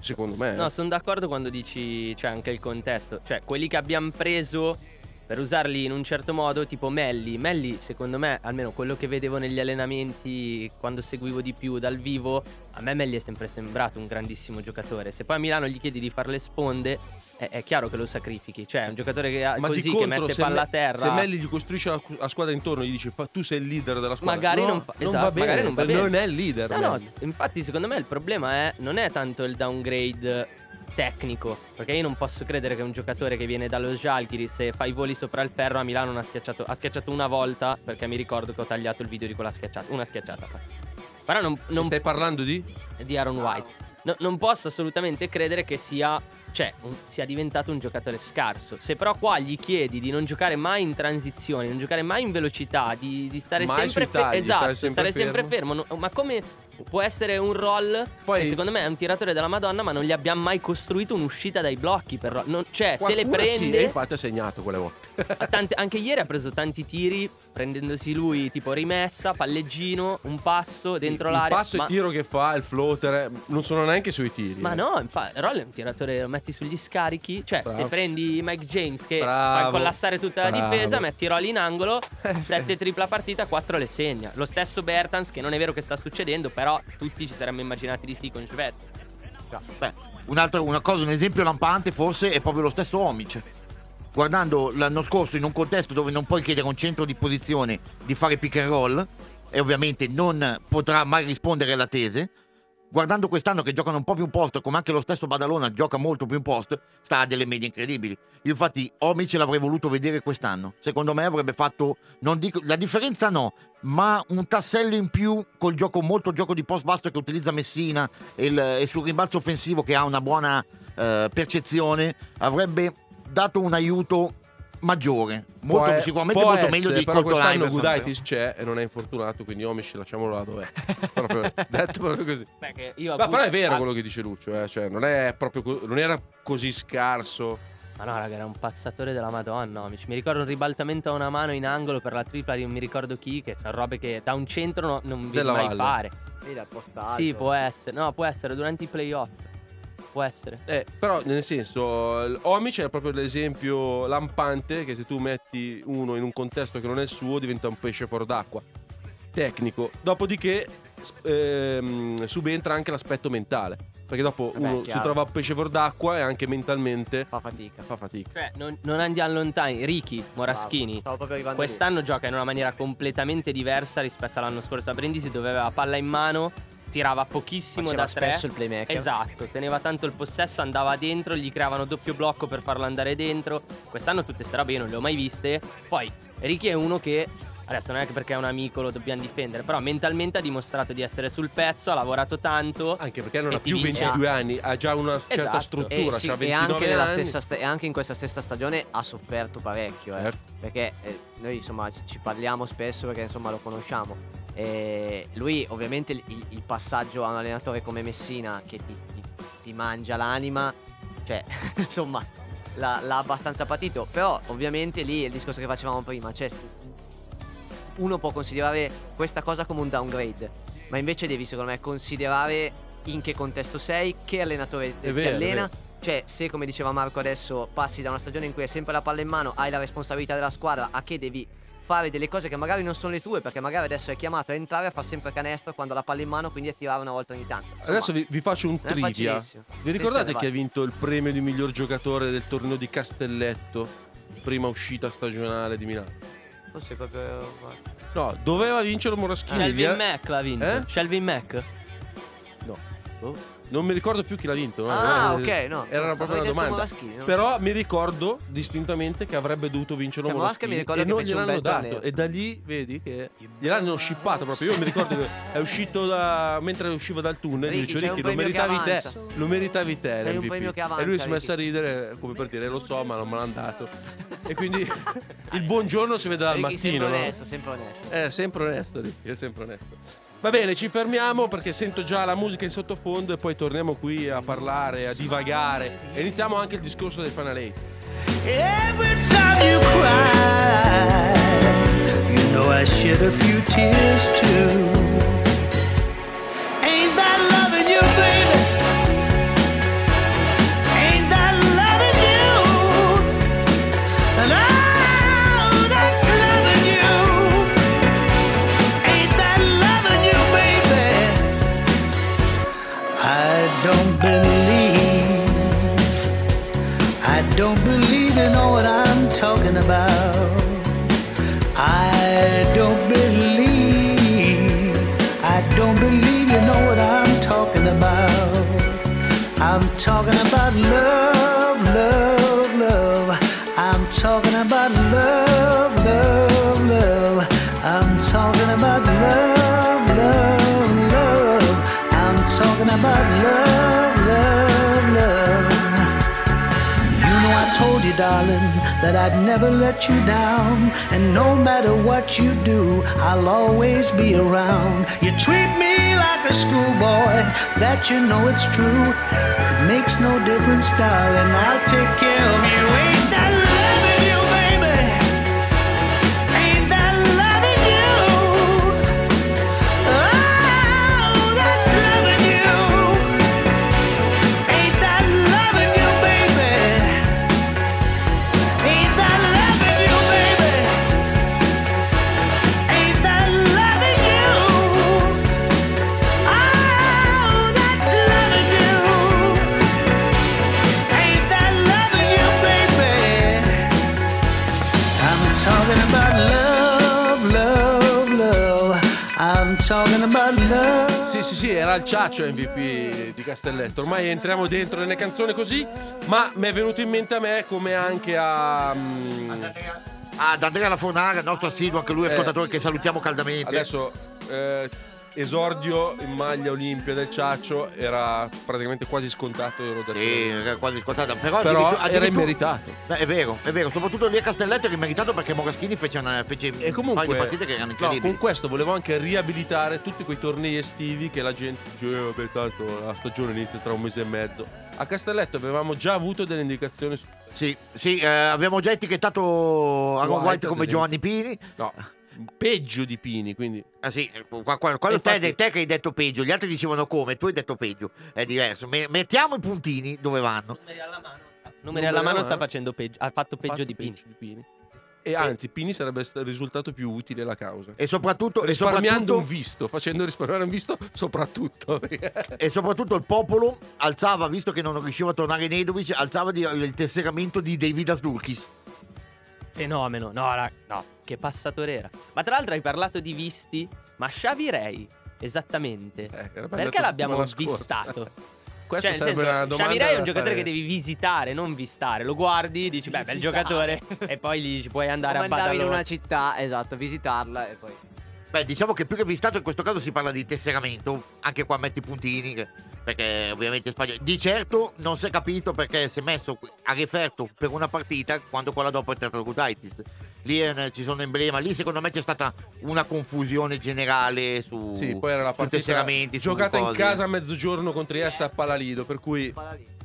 Secondo me. No, sono d'accordo quando dici c'è anche il contesto. Cioè, quelli che abbiamo preso per usarli in un certo modo, tipo Melli. Melli, secondo me, almeno quello che vedevo negli allenamenti quando seguivo di più dal vivo, a me Melli è sempre sembrato un grandissimo giocatore. Se poi a Milano gli chiedi di fare le sponde, è, è chiaro che lo sacrifichi. Cioè, è un giocatore che ha ma così di che contro, mette palla a terra. se Melli gli costruisce la, la squadra intorno, gli dice "Fa- tu sei il leader della squadra. Magari No, non fa- non esatto, va bene, magari non va bene. non è il leader. No, no, infatti secondo me il problema è non è tanto il downgrade tecnico, perché io non posso credere che un giocatore che viene dallo Žalgiris e fa i voli sopra il ferro a Milano non ha schiacciato, ha schiacciato una volta, perché mi ricordo che ho tagliato il video di quella schiacciata, una schiacciata. Però non, non Stai parlando di? di Aaron White. No- non posso assolutamente credere che sia, cioè, un- sia diventato un giocatore scarso. Se però qua gli chiedi di non giocare mai in transizione, non giocare mai in velocità, di, di stare Mai sempre tagli, esatto, stare sempre sempre fermo. fermo. no- ma come può essere un roll Poi- che secondo me è un tiratore della Madonna, ma non gli abbiamo mai costruito un'uscita dai blocchi per roll. Non- cioè, se le Sì, prende e infatti ha segnato quelle volte. Tante- anche ieri ha preso tanti tiri prendendosi lui tipo rimessa, palleggino, un passo dentro il l'area. passo ma- e tiro che fa, il floater, eh, non sono neanche sui tiri. Ma eh. no, infa- Roll è un tiratore, lo metti sugli scarichi. Cioè, Bravo. se prendi Mike James che Bravo. fa collassare tutta la Bravo. difesa, metti Roll in angolo, 7 tripla partita, 4 le segna. Lo stesso Bertans, che non è vero che sta succedendo, però tutti ci saremmo immaginati di sì con Svet. Beh, un'altra una cosa, un esempio lampante forse è proprio lo stesso Omic. Guardando l'anno scorso in un contesto dove non puoi chiedere a un centro di posizione di fare pick and roll e ovviamente non potrà mai rispondere alla tese. Guardando quest'anno che giocano un po' più in post, come anche lo stesso Badalona gioca molto più in post, sta a delle medie incredibili. Io infatti Omic l'avrei voluto vedere quest'anno. Secondo me avrebbe fatto, non dico, la differenza no, ma un tassello in più col gioco, molto gioco di post basso che utilizza Messina e, il- e sul rimbalzo offensivo che ha una buona eh, percezione, avrebbe dato un aiuto maggiore. Molto, Può- sicuramente può molto essere, meglio di però Colton quest'anno. Gudaitis c'è e non è infortunato, quindi Omish lasciamolo là dov'è. proprio, detto proprio così. Beh, io Ma però è vero ah, quello che dice Lucio, eh, cioè non è proprio co- non era così scarso. Ma no, raga, era un pazzatore della Madonna, amici. Mi ricordo un ribaltamento a una mano in angolo per la tripla di non mi ricordo chi, che sono robe che da un centro no- non Della mai Valle. fare. Sì, può essere. No, può essere durante i playoff. Può essere. Eh, però nel senso, Omic è proprio l'esempio lampante che se tu metti uno in un contesto che non è il suo diventa un pesce fuor d'acqua. Tecnico. Dopodiché ehm, subentra anche l'aspetto mentale. Perché dopo Vabbè, uno si chiaro. trova pesce fuor d'acqua e anche mentalmente Fa fatica. fa fatica. Cioè, non, non andiamo lontani. Ricky Moraschini. Arrivando lì. Quest'anno gioca in una maniera completamente diversa rispetto all'anno scorso a Brindisi, dove aveva palla in mano, tirava pochissimo Faceva da tre. spesso il playmaker. Esatto, teneva tanto il possesso, andava dentro, gli creavano doppio blocco per farlo andare dentro. Quest'anno tutte queste robe io non le ho mai viste. Poi Ricky è uno che adesso non è che perché è un amico lo dobbiamo difendere, però mentalmente ha dimostrato di essere sul pezzo, ha lavorato tanto. Anche perché non ha più vince. 22 anni, ha già una certa Esatto. struttura, E, sì, c'ha e 29 anche, nella anni. stessa sta- e anche in questa stessa stagione ha sofferto parecchio. eh. Certo. Perché eh, noi insomma ci- parliamo spesso perché insomma lo conosciamo. E lui ovviamente il, il- il passaggio a un allenatore come Messina che ti, ti- ti mangia l'anima, cioè insomma l'ha, l'ha abbastanza patito. Però ovviamente lì è il discorso che facevamo prima, cioè uno può considerare questa cosa come un downgrade, ma invece devi secondo me considerare in che contesto sei, che allenatore È ti vero, allena. Cioè, se come diceva Marco adesso passi da una stagione in cui hai sempre la palla in mano, hai la responsabilità della squadra, a che devi fare delle cose che magari non sono le tue, perché magari adesso è chiamato a entrare a fare sempre canestro quando ha la palla in mano, quindi a tirare una volta ogni tanto. Insomma, Adesso vi, vi faccio un trivia. Vi ricordate chi ha vinto il premio di miglior giocatore del torneo di Castelletto? Prima uscita stagionale di Milano. Forse proprio. No, doveva vincere Moraschini. Shelvin Mack l'ha vinto. Eh? Shelvin Mack? No. Oh, Non mi ricordo più chi l'ha vinto. no? Ah, Era- ok, no. Era proprio una domanda. Moraschini, non Però mi ricordo distintamente che avrebbe dovuto vincere Cioè, Moraschini mi ricordo e che non gliel'hanno dato. E da lì, vedi, che gliel'hanno shippato proprio. Io mi ricordo che è uscito da, mentre uscivo dal tunnel. Ricky, un Ricky, lo meritavi te. avanza." Lo meritavi te. Un premio che avanza, e lui si è messo a ridere, come per dire, lo so, ma non me l'hanno dato. e quindi il buongiorno si vede dal mattino. sempre no? onesto, sempre onesto. È sempre onesto, Ricky, è sempre onesto. Va bene, ci fermiamo perché sento già la musica in sottofondo e poi torniamo qui a parlare, a divagare e iniziamo anche il discorso del Final Eight. Every time you cry, you know I shed a few tears too. Talking about. I don't believe. I don't believe you know what I'm talking about. I'm talking about love, love, love. I'm talking about love, love, love. I'm talking about love, love, love. I'm talking about love, darling, that I'd never let you down. And no matter what you do, I'll always be around. You treat me like a schoolboy, that you know it's true. It makes no difference, darling, I'll take care of you. Sì, sì, sì, era il ciaccio MVP di Castelletto. Ormai entriamo dentro nelle canzoni così, ma mi è venuto in mente a me come anche a... mm, Ad Andrea Lafornaga, il nostro assiduo, anche lui Eh. ascoltatore che salutiamo caldamente. adesso eh, esordio in maglia Olimpia del Ciaccio era praticamente quasi scontato ero da Sì, era quasi scontato. Però, Però addirittura- era immeritato. È vero, è vero. Soprattutto lì a Castelletto era immeritato perché Moraschini fece, una, fece E un paio comunque, di partite che erano no, incredibili. con questo volevo anche riabilitare tutti quei tornei estivi che la gente dice, "Eh, vabbè, tanto la stagione inizia tra un mese e mezzo. A Castelletto avevamo già avuto delle indicazioni. Sì, sì eh, abbiamo già etichettato Aaron White, White come. Giovanni Pini. No, peggio di Pini, quindi... Ah sì, qua- qua- quello Infatti- te, te che hai detto peggio, gli altri dicevano come, tu hai detto peggio, è diverso. Me- mettiamo i puntini dove vanno. Numeri alla mano. Numeri alla mano mano? sta facendo peggio. Ha fatto peggio fatto di Pini. peggio di Pini. E anzi, Pini sarebbe risultato più utile alla causa. E soprattutto, e Risparmiando soprattutto, un visto, facendo risparmiare un visto soprattutto. e soprattutto il popolo alzava, visto che non riusciva a tornare Nedovic, alzava di- il tesseramento di David Asdurkis. Fenomeno. No, ra- no, che passatore era. Ma tra l'altro hai parlato di visti, ma Xavi Ray, esattamente. Eh, Perché l'abbiamo vistato? Questa Cioè, sarebbe senso, una domanda. Xavi Ray è un giocatore fare. che devi visitare, non vistare. Lo guardi, dici, beh, bel giocatore. e poi gli dici, puoi andare Come a andavi in Badalona. una città, esatto, visitarla e poi... Beh, diciamo che più che vistato in questo caso si parla di tesseramento, anche qua metti i puntini, perché ovviamente Spagna... Di certo non si è capito perché si è messo a referto per una partita quando quella dopo è entrato Gudaitis. Lì eh, ci sono emblema, lì secondo me c'è stata una confusione generale su, Sì, poi era la partita tesseramenti, giocata in casa a mezzogiorno con Trieste a Palalido, per cui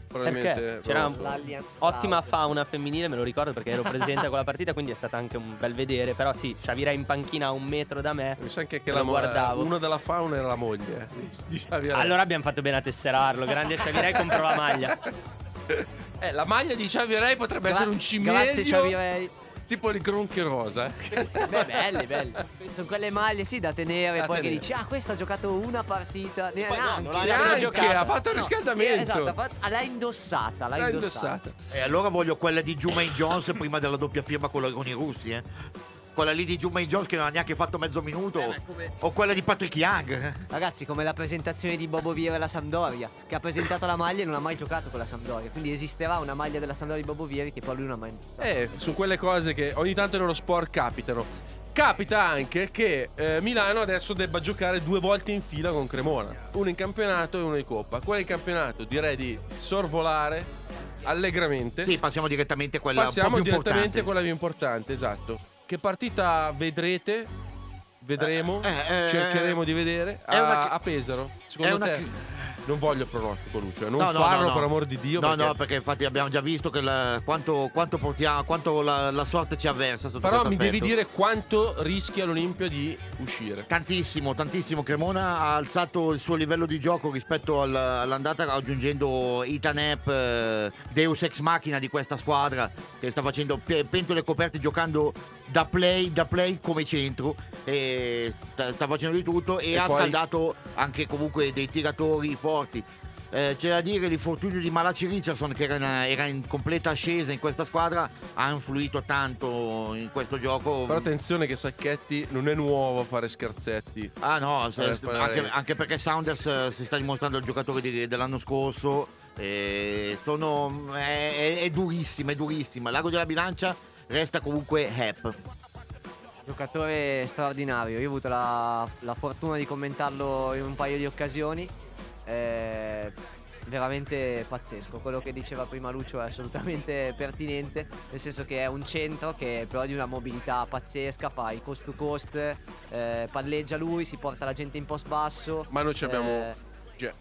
probabilmente? C'era un- Ottima fauna femminile, me lo ricordo perché ero presente a quella partita, quindi è stato anche un bel vedere. Però sì, Xavi Ray in panchina a un metro da me. Mi sa anche che la mo- guardavo. uno della fauna era la moglie di- Ray. Allora abbiamo fatto bene a tesserarlo. Grande Xavi Ray, compro la maglia. Eh, la maglia di Xavi Ray potrebbe essere un cimelio Grazie Xavi Ray. Tipo il gronchio rosa. eh. Beh, belli, belli. Sono quelle maglie, sì, da tenere. Da poi che tenere. dici, ah, questo ha giocato una partita. Poi no, Neanche. Neanche, neanche ha fatto il No, riscaldamento. Esatto, fatto- l'ha indossata. L'ha, L'ha indossata. indossata. E allora voglio quella di Jumaine Jones prima della doppia firma con, la- con i russi, eh. Quella lì di Jumaine Jones che non ha neanche fatto mezzo minuto. Eh, come- O quella di Patrick Young. Ragazzi, come la presentazione di Bobo Viera alla Sampdoria, che ha presentato la maglia e non ha mai giocato con la Sampdoria. Quindi esisterà una maglia della Sampdoria di Bobo Vieri che poi lui non ha mai. Eh, sono quelle cose che ogni tanto nello sport capitano. Capita anche che eh, Milano adesso debba giocare due volte in fila con Cremona, uno in campionato e uno in coppa. Quella in campionato direi di sorvolare allegramente. Sì, passiamo direttamente a quella Passiamo un po' più direttamente a importante. quella più importante, esatto. Che partita vedrete? Vedremo, Eh, eh, cercheremo di vedere a, una- a Pesaro. Secondo te? Non voglio pronostico, Lucio. Non No, farlo no, no. per amor di Dio. No, perché- no, perché infatti abbiamo già visto che la- quanto, quanto portiamo, quanto la, la sorte ci avversa sotto Però mi devi aspetto. dire quanto rischia l'Olimpia di uscire. Tantissimo, tantissimo. Cremona ha alzato il suo livello di gioco rispetto al- all'andata aggiungendo Itanep, eh, Deus ex machina di questa squadra che sta facendo pe- pentole coperte giocando da play, da play come centro sta, facendo di tutto e, E ha poi- scaldato anche comunque dei tiratori forti. Eh, c'è da dire l'infortunio di Malaci Richardson che era in, era in completa ascesa in questa squadra ha influito tanto in questo gioco Però attenzione che Sacchetti non è nuovo a fare scherzetti. Ah no, se- Eh, sparare. anche, anche perché Saunders eh, si sta dimostrando il giocatore di- dell'anno scorso. e sono, è, è- è durissima, è durissima. L'ago della bilancia resta comunque Hep. Giocatore straordinario. Io ho avuto la, la fortuna di commentarlo in un paio di occasioni. Eh, veramente pazzesco. Quello che diceva prima Lucio è assolutamente pertinente. Nel senso che è un centro che però di una mobilità pazzesca. Fa i coast to coast, eh, palleggia lui, si porta la gente in post basso. Ma noi ci abbiamo Eh, Jeff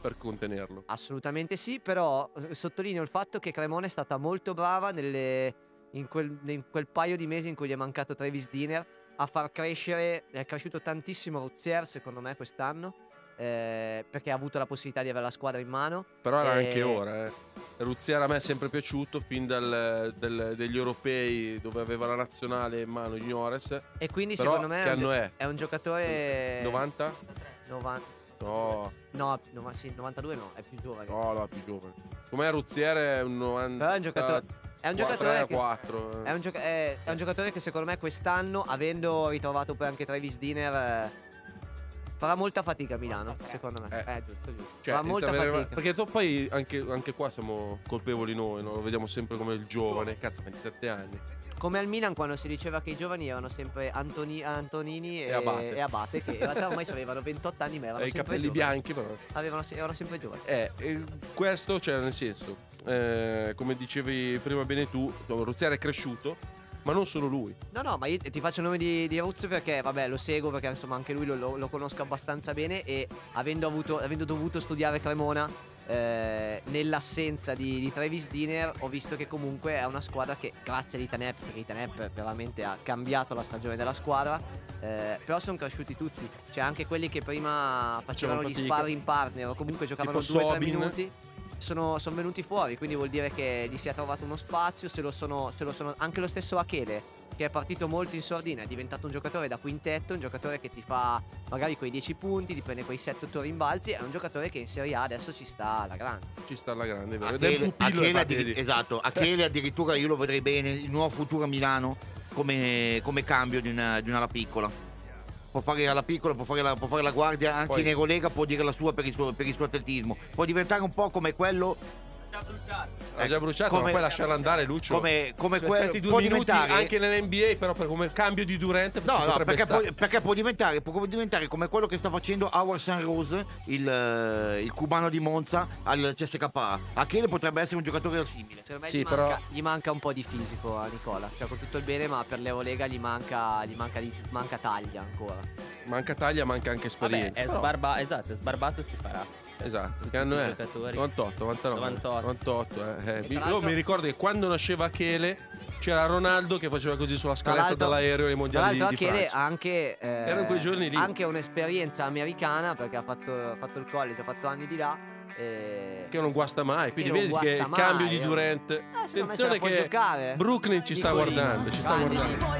per contenerlo. Assolutamente sì, però eh, sottolineo il fatto che Cremona è stata molto brava nelle- in, quel, in quel paio di mesi in cui gli è mancato Travis Diner a far crescere, è cresciuto tantissimo Ruzier secondo me quest'anno, eh, perché ha avuto la possibilità di avere la squadra in mano. Però era Eh, anche ora. Eh. Ruzziera a me è sempre piaciuto fin dal- del- degli europei dove aveva la nazionale in mano Ignores. E quindi Però secondo me è un, è? è un giocatore... 90? 90 No, no, nova- sì, 92 no, è più giovane. no, no, più giovane. Com'è Ruzziere è un 90. Però è un giocatore, è un giocatore che- 4. È un, gioca- è- è un giocatore che secondo me quest'anno, avendo ritrovato poi anche Travis Diner, eh, Farà molta fatica a Milano, secondo me. Eh. Eh, giusto, giusto. Cioè, Farà molta inizia a avere- fatica. Perché to- poi anche, anche qua siamo colpevoli noi, no? lo vediamo sempre come il giovane, cazzo, 27 anni. Come al Milan quando si diceva che i giovani erano sempre Antoni- Antonini e, E Abate. e Abate, che in realtà ormai avevano 28 anni ma erano Ha i capelli giovani. bianchi, però. Avevano, erano sempre giovani. Eh, questo, cioè, nel senso, eh, come dicevi prima bene tu, Ruziera è cresciuto, ma non solo lui. No, no, ma io ti faccio il nome di, di Ruzio perché, vabbè, lo seguo perché insomma anche lui lo, lo- lo conosco abbastanza bene e avendo, avuto, avendo dovuto studiare Cremona, eh, nell'assenza di, di Travis Diner, ho visto che comunque è una squadra che, grazie a Itanep, perché Itanep veramente ha cambiato la stagione della squadra, eh, però sono cresciuti tutti. Cioè anche quelli che prima facevano gli fatica. sparring partner o comunque giocavano Tipo 2-3 Sobin. minuti. Sono, sono venuti fuori, quindi vuol dire che gli si è trovato uno spazio. Se lo sono, se lo sono anche lo stesso Achele, che è partito molto in sordina, è diventato un giocatore da quintetto, un giocatore che ti fa magari quei 10 punti, ti prende quei 7-8 rimbalzi. È un giocatore che in Serie A adesso ci sta alla grande. Ci sta alla grande, vero. Ed è il Achele, pupillo, Achele addir- esatto, Achele addirittura io lo vedrei bene, il nuovo futuro a Milano come, come cambio di una, di una alla piccola. Può fare alla piccola, può fare la, può fare la guardia, anche Poi- in Eurolega può dire la sua per il suo, per il suo atletismo. Può diventare un po' come quello Ha già bruciato, come- ma poi lasciarla andare, Lucio. come, come quello può minuti diventare anche nell'NBA, però per come cambio di Durant No, no, perché può, perché può diventare, può diventare come quello che sta facendo Howard San Rose, il, eh, il cubano di Monza, al CSKA. Achille potrebbe essere un giocatore simile. Secondo me Sì, gli, però- manca, gli manca un po' di fisico a Nicola. Cioè, con tutto il bene, ma per l'Eurolega gli manca, gli manca, di- manca taglia ancora. Manca taglia, manca anche Vabbè, esperienza. è però- sbarba- esatto, è sbarbato si farà. Esatto, che anno è? giocatori. 98, 99. 98. 98, eh. Eh, mi- tra Io mi ricordo che quando nasceva Achele c'era Ronaldo che faceva così sulla Tra scaletta dall'aereo ai Tra mondiali di, l'altro, di Achele Francia. ha anche, eh, Era in quei giorni lì. anche un'esperienza americana perché ha fatto, fatto il college, ha fatto anni di là. E... Che non guasta mai, quindi vedi che il cambio di eh. Durant. Eh, Attenzione che giocare. Brooklyn ci sta Piccolino. guardando, ci sta Grande. guardando.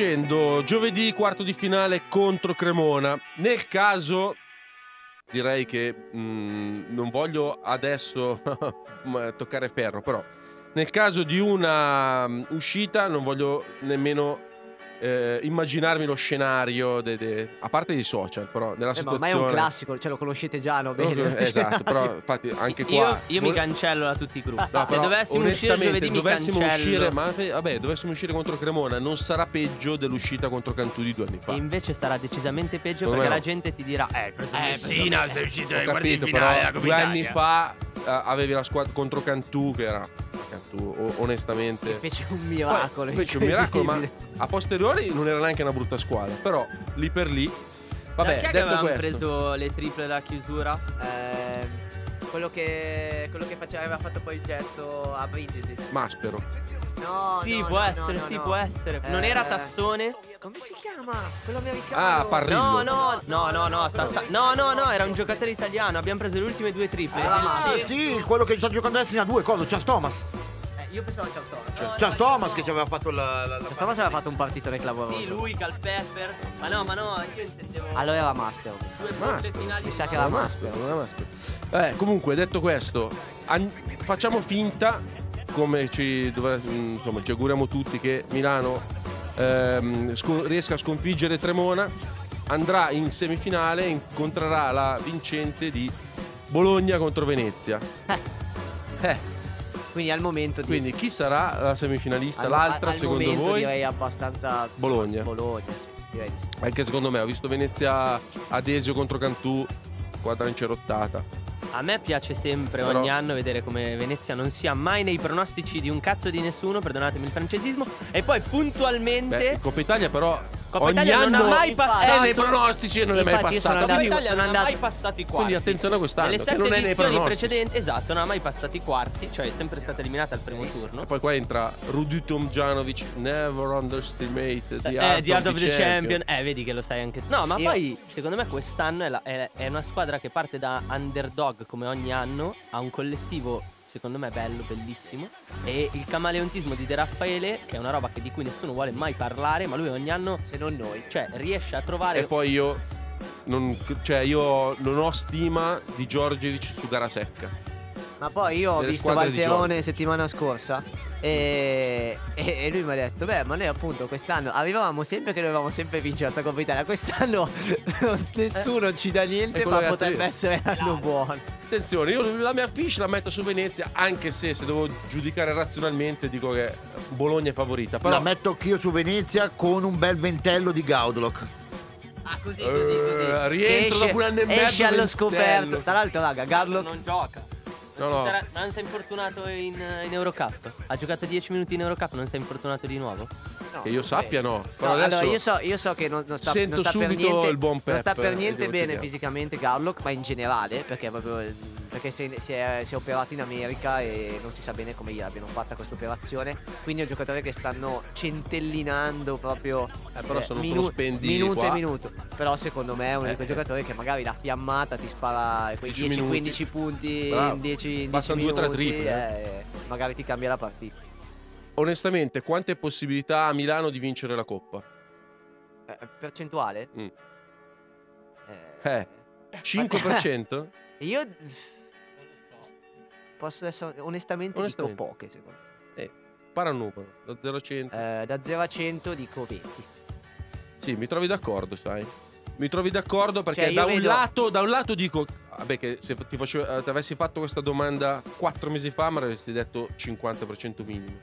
Dicendo giovedì quarto di finale contro Cremona. Nel caso direi che mm, non voglio adesso toccare ferro, però nel caso di una mm, uscita non voglio nemmeno eh, immaginarmi lo scenario, de- de- a parte i social, però nella Eh, ma ormai situazione... è un classico, ce lo conoscete già, no? Bene. Esatto, però infatti anche qua... Io, io mi cancello da tutti i gruppi. No, Se dovessimo uscire giovedì mi dovessimo cancello. uscire, ma vabbè, dovessimo uscire contro Cremona, non sarà peggio dell'uscita contro Cantù di due anni fa. E invece sarà decisamente peggio Secondo perché me la gente ti dirà: Eh, preso Eh, Messina, sei uscito Ho ai quarti di finale due anni Italia." fa eh, avevi la squadra contro Cantù che era Cantù, onestamente. Fece un miracolo. Invece un miracolo, ma a posteriori non era neanche una brutta squadra. Però lì per lì. Da Vabbè, chi è che detto avevamo questo. preso le triple da chiusura? Ehm, quello che, quello che faceva, aveva fatto poi il gesto a Brindisi. Maspero. No, sì, no, può no, essere, no, sì, no. può essere. Non era Eh, Tassone? Come si chiama? Quello americano. Ah, Parrillo. No, no, no, no, no, Sassa- no, no, no, era un giocatore italiano. Abbiamo preso le ultime due triple. Ah, sì, quello che sta giocando adesso in A2, cosa? Chas Thomas. Eh, io pensavo a Charles Thomas. Chas Thomas che ci aveva fatto la... la, la- Charles Thomas aveva fatto un partitone clamoroso. Sì, lui, Calpepper. Ma no, ma no, io intendevo. Allora era Maspero. Mi sa che era Maspero. È Maspero. Eh, comunque, detto questo, an- facciamo finta, come ci, dovre- mm, insomma, ci auguriamo tutti, che Milano ehm, riesca a sconfiggere Tremona. Andrà in semifinale e incontrerà la vincente di Bologna contro Venezia. Eh, Quindi al momento di quindi chi sarà la semifinalista? al- L'altra, al secondo momento voi? direi abbastanza Bologna. Bologna, sì, direi di sì. Anche secondo me, ho visto Venezia Adesio contro Cantù, squadra incerottata. A me piace sempre Però- ogni anno vedere come Venezia non sia mai nei pronostici di un cazzo di nessuno, perdonatemi il francesismo, e poi puntualmente Beh, Coppa Italia però Coppa ogni Italia non anno ha mai è passato nei pronostici e non è mai io sono Quindi, Italia sono non ha andato- mai passato i quarti. quindi attenzione a quest'anno, Nelle che non è nei precedenti, esatto, non ha mai passato i quarti, cioè è sempre stata eliminata al primo turno. E poi qua entra Rudy Tomjanovic, never underestimate the Eh, art, The Art of, of the champion. Champion. Eh, vedi che lo sai anche. No, ma Sì, poi secondo me quest'anno è, la- è- è una squadra che parte da underdog come ogni anno, ha un collettivo secondo me bello, bellissimo. E il camaleontismo di De Raffaele, che è una roba di cui nessuno vuole mai parlare, ma lui ogni anno, Se non noi. cioè, riesce a trovare. E poi io non, cioè io non ho stima di Giorgevic su gara secca. Ma poi io ho visto Valterone settimana scorsa e, e- e lui mi ha detto, beh, ma noi appunto quest'anno arrivavamo sempre che dovevamo sempre vincere questa Coppa Italia. Quest'anno nessuno ci dà niente, ma potrebbe io. essere l'anno buono. Attenzione, io la mia fiche la metto su Venezia, anche se se devo giudicare razionalmente dico che Bologna è favorita. Però La metto anch'io su Venezia con un bel ventello di Gaudlock. Ah, così, così, così. rientro esce, dopo un anno e mezzo Esce allo ventello. scoperto. Tra l'altro, raga, Garlock Non gioca. No, Non, no. si sarà- non è infortunato in, in Eurocup. Ha giocato 10 minuti in Eurocup, non si è infortunato di nuovo. no, che io sappia no. Però No, adesso allora io so, io so che non, non sta, sento non sta per subito niente, il buon non sta Pep, per eh, niente bene fisicamente Garlock, ma in generale, perché proprio perché si, si è, si è operato in America e non si sa bene come gliel'abbiano fatta questa operazione. Quindi è un giocatore che stanno centellinando proprio Eh, però se non minu- spendi minuto e minuto. Però secondo me è uno di quei Eh, eh. giocatori che magari la fiammata ti spara quei 10 minuti. 10-15 punti Bravo. in 10, in 10 Bastano due o minuti tre triple, e magari ti cambia la partita. onestamente quante possibilità ha Milano di vincere la Coppa? Eh, percentuale? Mm. Eh, Eh, 5%? Io posso essere onestamente, Onestamente. dico poche secondo me. eh, para un numero, da 0 a 100. Eh, da 0 a 100 dico 20. Sì, mi trovi d'accordo, sai. Mi trovi d'accordo perché Cioè, io da, un vedo- lato, da un lato dico, vabbè che se ti, facevo- eh, ti avessi fatto questa domanda 4 mesi fa mi avresti detto 50% minimo.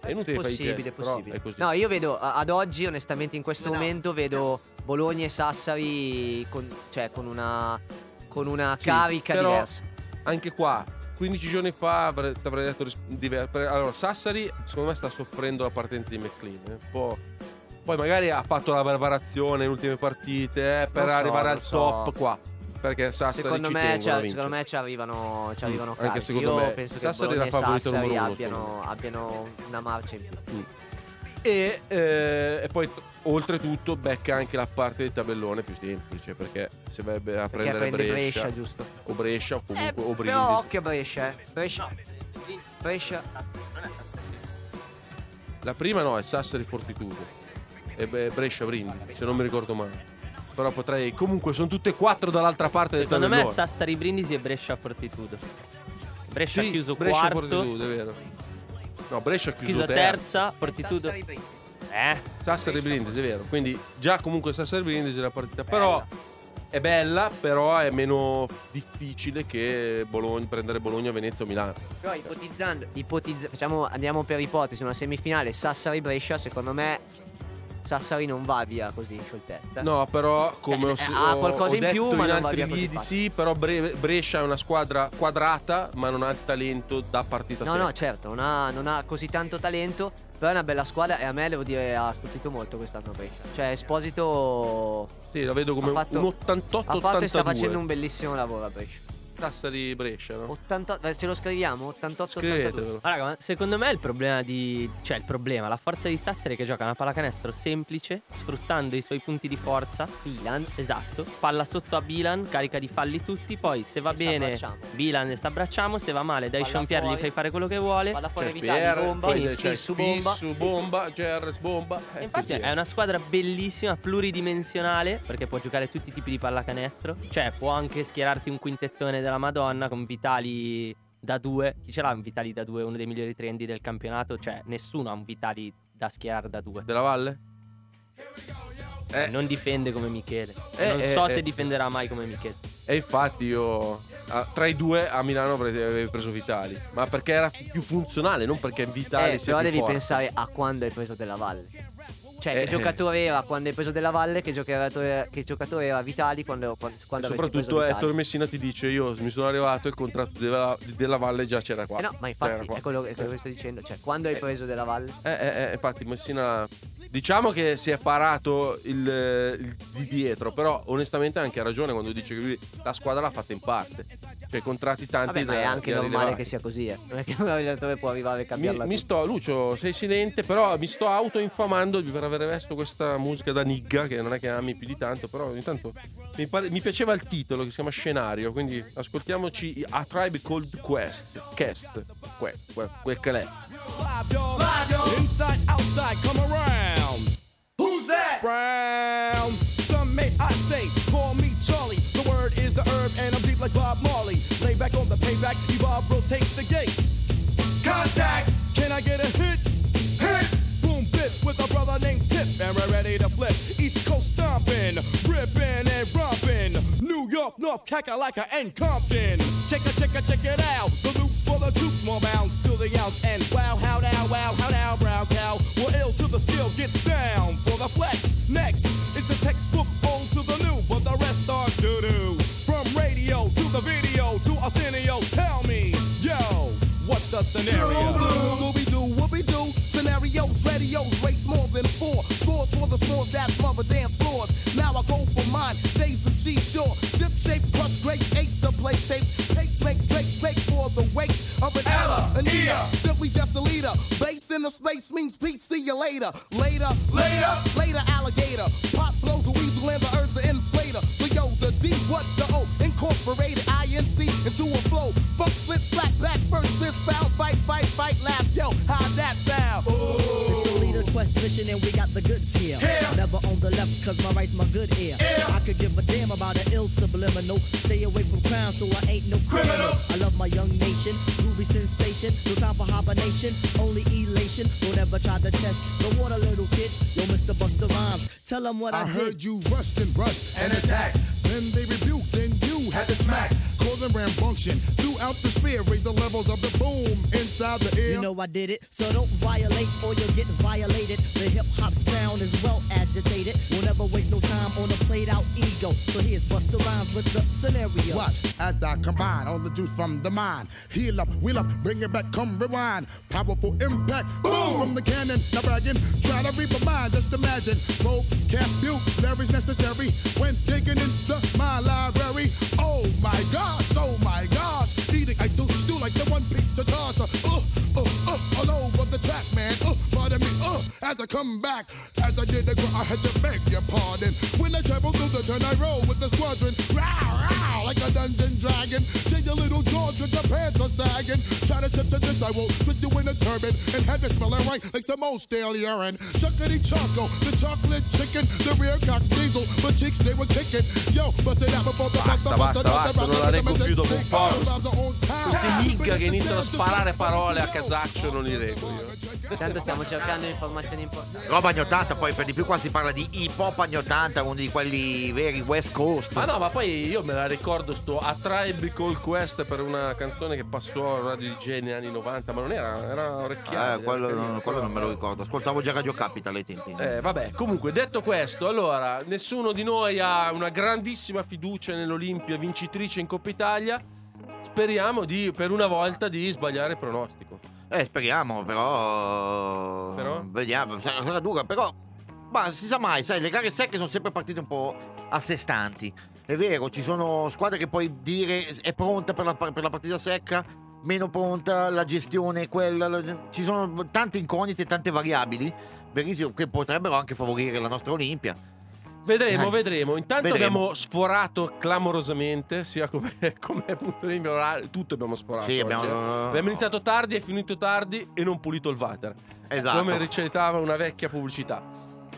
È inutile fare i possibile, test, possibile. è così. No, io vedo ad oggi, onestamente, in questo momento vedo Bologna e Sassari con, cioè, con una, con una Sì, carica però- diversa. Anche qua, 15 giorni fa avrei, ti avrei detto Allora, Sassari secondo me sta soffrendo la partenza di McLean. eh, Un po'. Poi magari ha fatto la preparazione nelle ultime partite eh, per so, arrivare al so. top qua. Perché Sassari Secondo me, secondo me ci arrivano, ci Mm, arrivano anche secondo Io me penso Sassari che Bologna e Sassari uno, abbiano, abbiano una marcia in più. E, eh, e poi oltretutto becca anche la parte del tabellone più semplice perché se avrebbe a Perché prendere prende Brescia, Brescia, giusto? o Brescia o Eh, comunque o però Brindisi occhio a Brescia, eh. Brescia, Brescia. La prima no, è Sassari Fortitudo. E Brescia Brindisi, se non mi ricordo male. Però potrei. Comunque sono tutte e quattro dall'altra parte del Secondo me tabellone. Sassari Brindisi e Brescia Fortitudo. Brescia Sì, ha chiuso Brescia quarto, Fortitudo, è vero. No, Brescia ha chiuso chiuso terza. terza, Fortitudo. Sassari Brindisi. Eh, Sassari Brindisi, è vero. Quindi già comunque Sassari Brindisi è la partita. Però è bella, però è meno difficile che Bologna, prendere Bologna, Venezia o Milano. Però ipotizzando, ipotizz- facciamo, andiamo per ipotesi, una semifinale Sassari-Brescia, secondo me Sassari non va via così in scioltezza. No, però come Eh, ho, ha ho- qualcosa ho in più, ma in non va altri via sì, però Bre- Brescia è una squadra quadrata, ma non ha il talento da partita No, secca. no, certo, non ha, non ha così tanto talento, però è una bella squadra e a me devo dire ha stupito molto quest'anno Brescia. Cioè Esposito Sì, la vedo come fatto, un 88 ha fatto e sta 82. facendo un bellissimo lavoro a Brescia. Sassari Brescia, no? 88, eh, ce lo scriviamo? 88 82. Scrivetevelo. Ma raga, ma secondo me il problema di. cioè il problema, la forza di Sassari è che gioca una pallacanestro semplice, sfruttando i suoi punti di forza. Milan. Esatto. Palla sotto a Bilan, carica di falli tutti. Poi se va E bene. Bilan e s'abbracciamo. Se va male, dai Jean-Pierre gli fai fare quello che vuole. Palla fuori C'è Vitali, Pierre, bomba, poi c'è su bomba. su Sì, bomba, Gerres bomba. E eh, infatti è una squadra bellissima, pluridimensionale, perché può giocare tutti i tipi di pallacanestro. Cioè, può anche schierarti un quintettone della Madonna con Vitali da due. Chi ce l'ha un Vitali da due? Uno dei migliori trendi del campionato. Cioè, nessuno ha un Vitali da schierare da due. Della Valle? Eh, Non difende come Michele. Eh, non eh, so eh. se difenderà mai come Michele. E infatti io ah, tra i due a Milano avrei preso Vitali, ma perché era più funzionale, non perché Vitali Eh, sia però più devi forte. pensare a quando hai preso della Valle. Cioè, Eh, che giocatore era quando hai preso della Valle, che giocatore, che giocatore era Vitali quando, quando, quando Soprattutto. Ettore Messina ti dice io mi sono arrivato e il contratto della, della Valle già c'era qua. Eh no, ma infatti è quello, è quello che sto dicendo. Cioè, quando hai Eh. preso della Valle? Eh, eh, eh, infatti Messina diciamo che si è parato il, il di dietro, però onestamente ha anche ragione quando dice che lui la squadra l'ha fatta in parte. Cioè contratti tanti Vabbè, ma da- è anche normale rilevare. che sia così, eh. Non è che un allenatore può arrivare a Mi, cambiarla mi tutta. sto, Lucio, sei silente, però mi sto autoinfamando per aver visto questa musica da Nigga, che non è che ami più di tanto, però ogni tanto mi, pare- mi piaceva il titolo che si chiama Scenario, quindi ascoltiamoci A Tribe Called Quest. Quest, Quest, quel, quel che y'all. Inside, outside, come around. Who's that? Brown. Some may I say, call me Charlie. The word is the herb, and I'm deep like Bob Marley. Lay back on the payback, evolve, rotate the gates. Contact. Can I get a? Hit. With a brother named Tip, and we're ready to flip. East Coast stomping, ripping and romping. New York, North Kakalaka, and Compton. Check it, check it, check it out. The loops for the troops, more bounds to the ounce. And wow, how now, wow, how now, brown cow. We're ill till the skill gets down for the flex. Next is the textbook old to the new, but the rest are doo doo. From radio to the video to Arsenio, tell me, the scenario? Scooby Doo, Whoopi Doo, scenarios, radios, rates more than four. Scores for the smalls that smother dance floors. Now I go for mine, shades of seashore. Ship shape, crush grapes, eights to play tapes. Tapes make Drake's fake for the wakes of an Ella, Anita. Simply just a leader. Base in the space means peace, see you later. Later, later, later, alligator. Pop blows a weasel and the earth's an inflator. So yo, the D, what the O, incorporated INC into a flow. Funk, flip, flat, back, first fist, foul, fight, fight, fight, laugh. Yo, how that sound? It's a leader quest mission and we got the goods here. Never on the left cause my right's my good ear. I could give a damn about an ill subliminal. Stay away from crime so I ain't no criminal. I love my young nation, groovy sensation. No time for hibernation, only elation. Don't ever try to test the water, little kid. Yo, Mr. Buster Rhymes, tell them what I, I did. heard you rushed and brushed and attacked. Then they rebuked, then you had to smack. Causing rambunction throughout the sphere. Raise the levels of the boom inside the air. You know I did it, so don't violate or you'll get violated. The hip hop sound is well agitated. We'll never waste no time on a played out ego. So here's Buster Rhymes with the scenario. Watch as I combine all the juice from the mind. Heal up, wheel up, bring it back, come rewind. Powerful impact, boom from the cannon. Now bragging, try to reap a mind. Just imagine, vocabulary's necessary when digging into my library. Oh my gosh, oh my gosh, eating I do still like the one pizza tosser. Uh, uh, uh, all over the track, man. Uh, pardon me, as I come back, as I did the gr- I had to beg your pardon. When I travel through the turn, I roll with the squadron. Row, row, like a dungeon dragon. Change your little jaws cause your pants are sagging. Try to a step to this, I will twist you in a turban and have it smelling right like some old stale urine. Chuckity choco, the chocolate chicken, the rear cock diesel, but cheeks they were kicking. Yo, bust it out before the Basta, basta, basta, non la reggo più dopo un po'. Questi migga che iniziano a sparare parole a casaccio non li reggo io. Tanto stiamo cercando informazioni importanti. Roba anni 80, poi per di più qua si parla di hip hop anni 80, uno di quelli veri West Coast. Ma no, ma poi io me la ricordo sto A Tribe Call Quest per una canzone che passò a Radio DJ negli anni 90, ma non era, era orecchiale. Eh, quello, non, quello non me lo ricordo. Ascoltavo già Radio Capital ai tempi. Eh, vabbè, comunque, detto questo, allora, nessuno di noi ha una grandissima fiducia nell'Olimpia vincitrice in Coppa Italia. Speriamo di, per una volta, di sbagliare il pronostico. Eh, speriamo, però. Però? Vediamo, sarà, sarà dura, però. Ma si sa mai, sai, le gare secche sono sempre partite un po' a sé stanti. È vero, ci sono squadre che puoi dire è pronta per la, per la partita secca, meno pronta, la gestione quella. la- Ci sono tante incognite, tante variabili, verissimo, che potrebbero anche favorire la nostra Olimpia. Vedremo, Eh, vedremo. Intanto vedremo. abbiamo sforato clamorosamente, sia come, come punto di orario, tutto abbiamo sforato. Sì, abbiamo- eh. Abbiamo iniziato tardi, è finito tardi e non pulito il water. Esatto. Come recitava una vecchia pubblicità.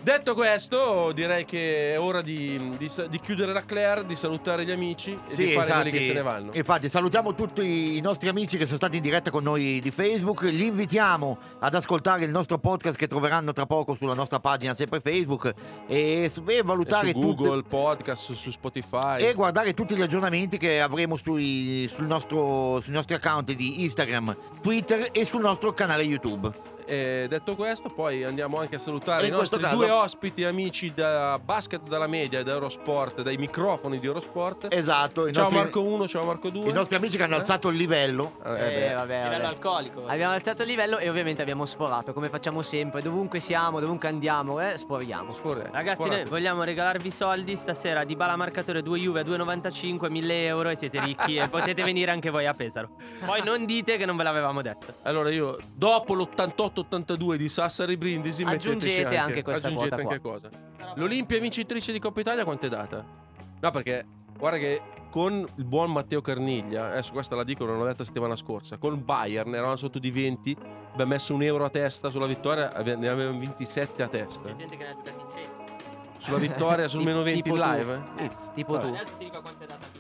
Detto questo, direi che è ora di, di di chiudere la Claire, di salutare gli amici e di fare quelli che se ne vanno. Infatti, salutiamo tutti i nostri amici che sono stati in diretta con noi di Facebook. Li invitiamo ad ascoltare il nostro podcast che troveranno tra poco sulla nostra pagina sempre Facebook e, e valutare E su tutte- Google, podcast, su, su Spotify. e guardare tutti gli aggiornamenti che avremo sui, nostro- sui nostri account di Instagram, Twitter e sul nostro canale YouTube. E detto questo, poi andiamo anche a salutare E i nostri caso- due ospiti amici da Basket dalla Media e da Eurosport, dai microfoni di Eurosport. Esatto. Ciao nostri- Marco 1, ciao Marco 2. I nostri amici che hanno Eh? alzato il livello. Eh, Eh, beh. vabbè, Livello vabbè. alcolico. Abbiamo alzato il livello e ovviamente abbiamo sforato, come facciamo sempre. Dovunque siamo, dovunque andiamo, eh, sforiamo. Sforre- Ragazzi, sforate. noi vogliamo regalarvi soldi stasera di bala marcatore 2 Juve a 2,95, 1000 euro e siete ricchi e potete venire anche voi a Pesaro. Poi non dite che non ve l'avevamo detto. Allora io, dopo l'88-82 di Sassari Brindisi, Aggiungete metteteci anche questa aggiungete quota anche cosa. L'Olimpia vincitrice di Coppa Italia quanto è data? No, perché guarda che con il buon Matteo Carniglia, adesso questa la dico, l'ho detta settimana scorsa, con Bayern eravamo sotto di 20, abbiamo messo un euro a testa sulla vittoria, ne avevamo 27 a testa. gente che ne ha in. Sulla vittoria sul meno 20 Tipo in live? eh? Tipo vabbè. tu. Adesso ti dico quanto è data.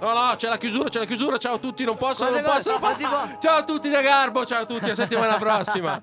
No, no, c'è la chiusura, c'è la chiusura. Ciao a tutti, non posso, non posso, non Non posso. Ciao a tutti da Garbo, ciao a tutti, alla settimana prossima.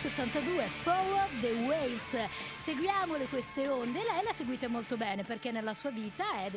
1972, Fall of the Waves. Seguiamole queste onde, lei la seguite molto bene perché nella sua vita è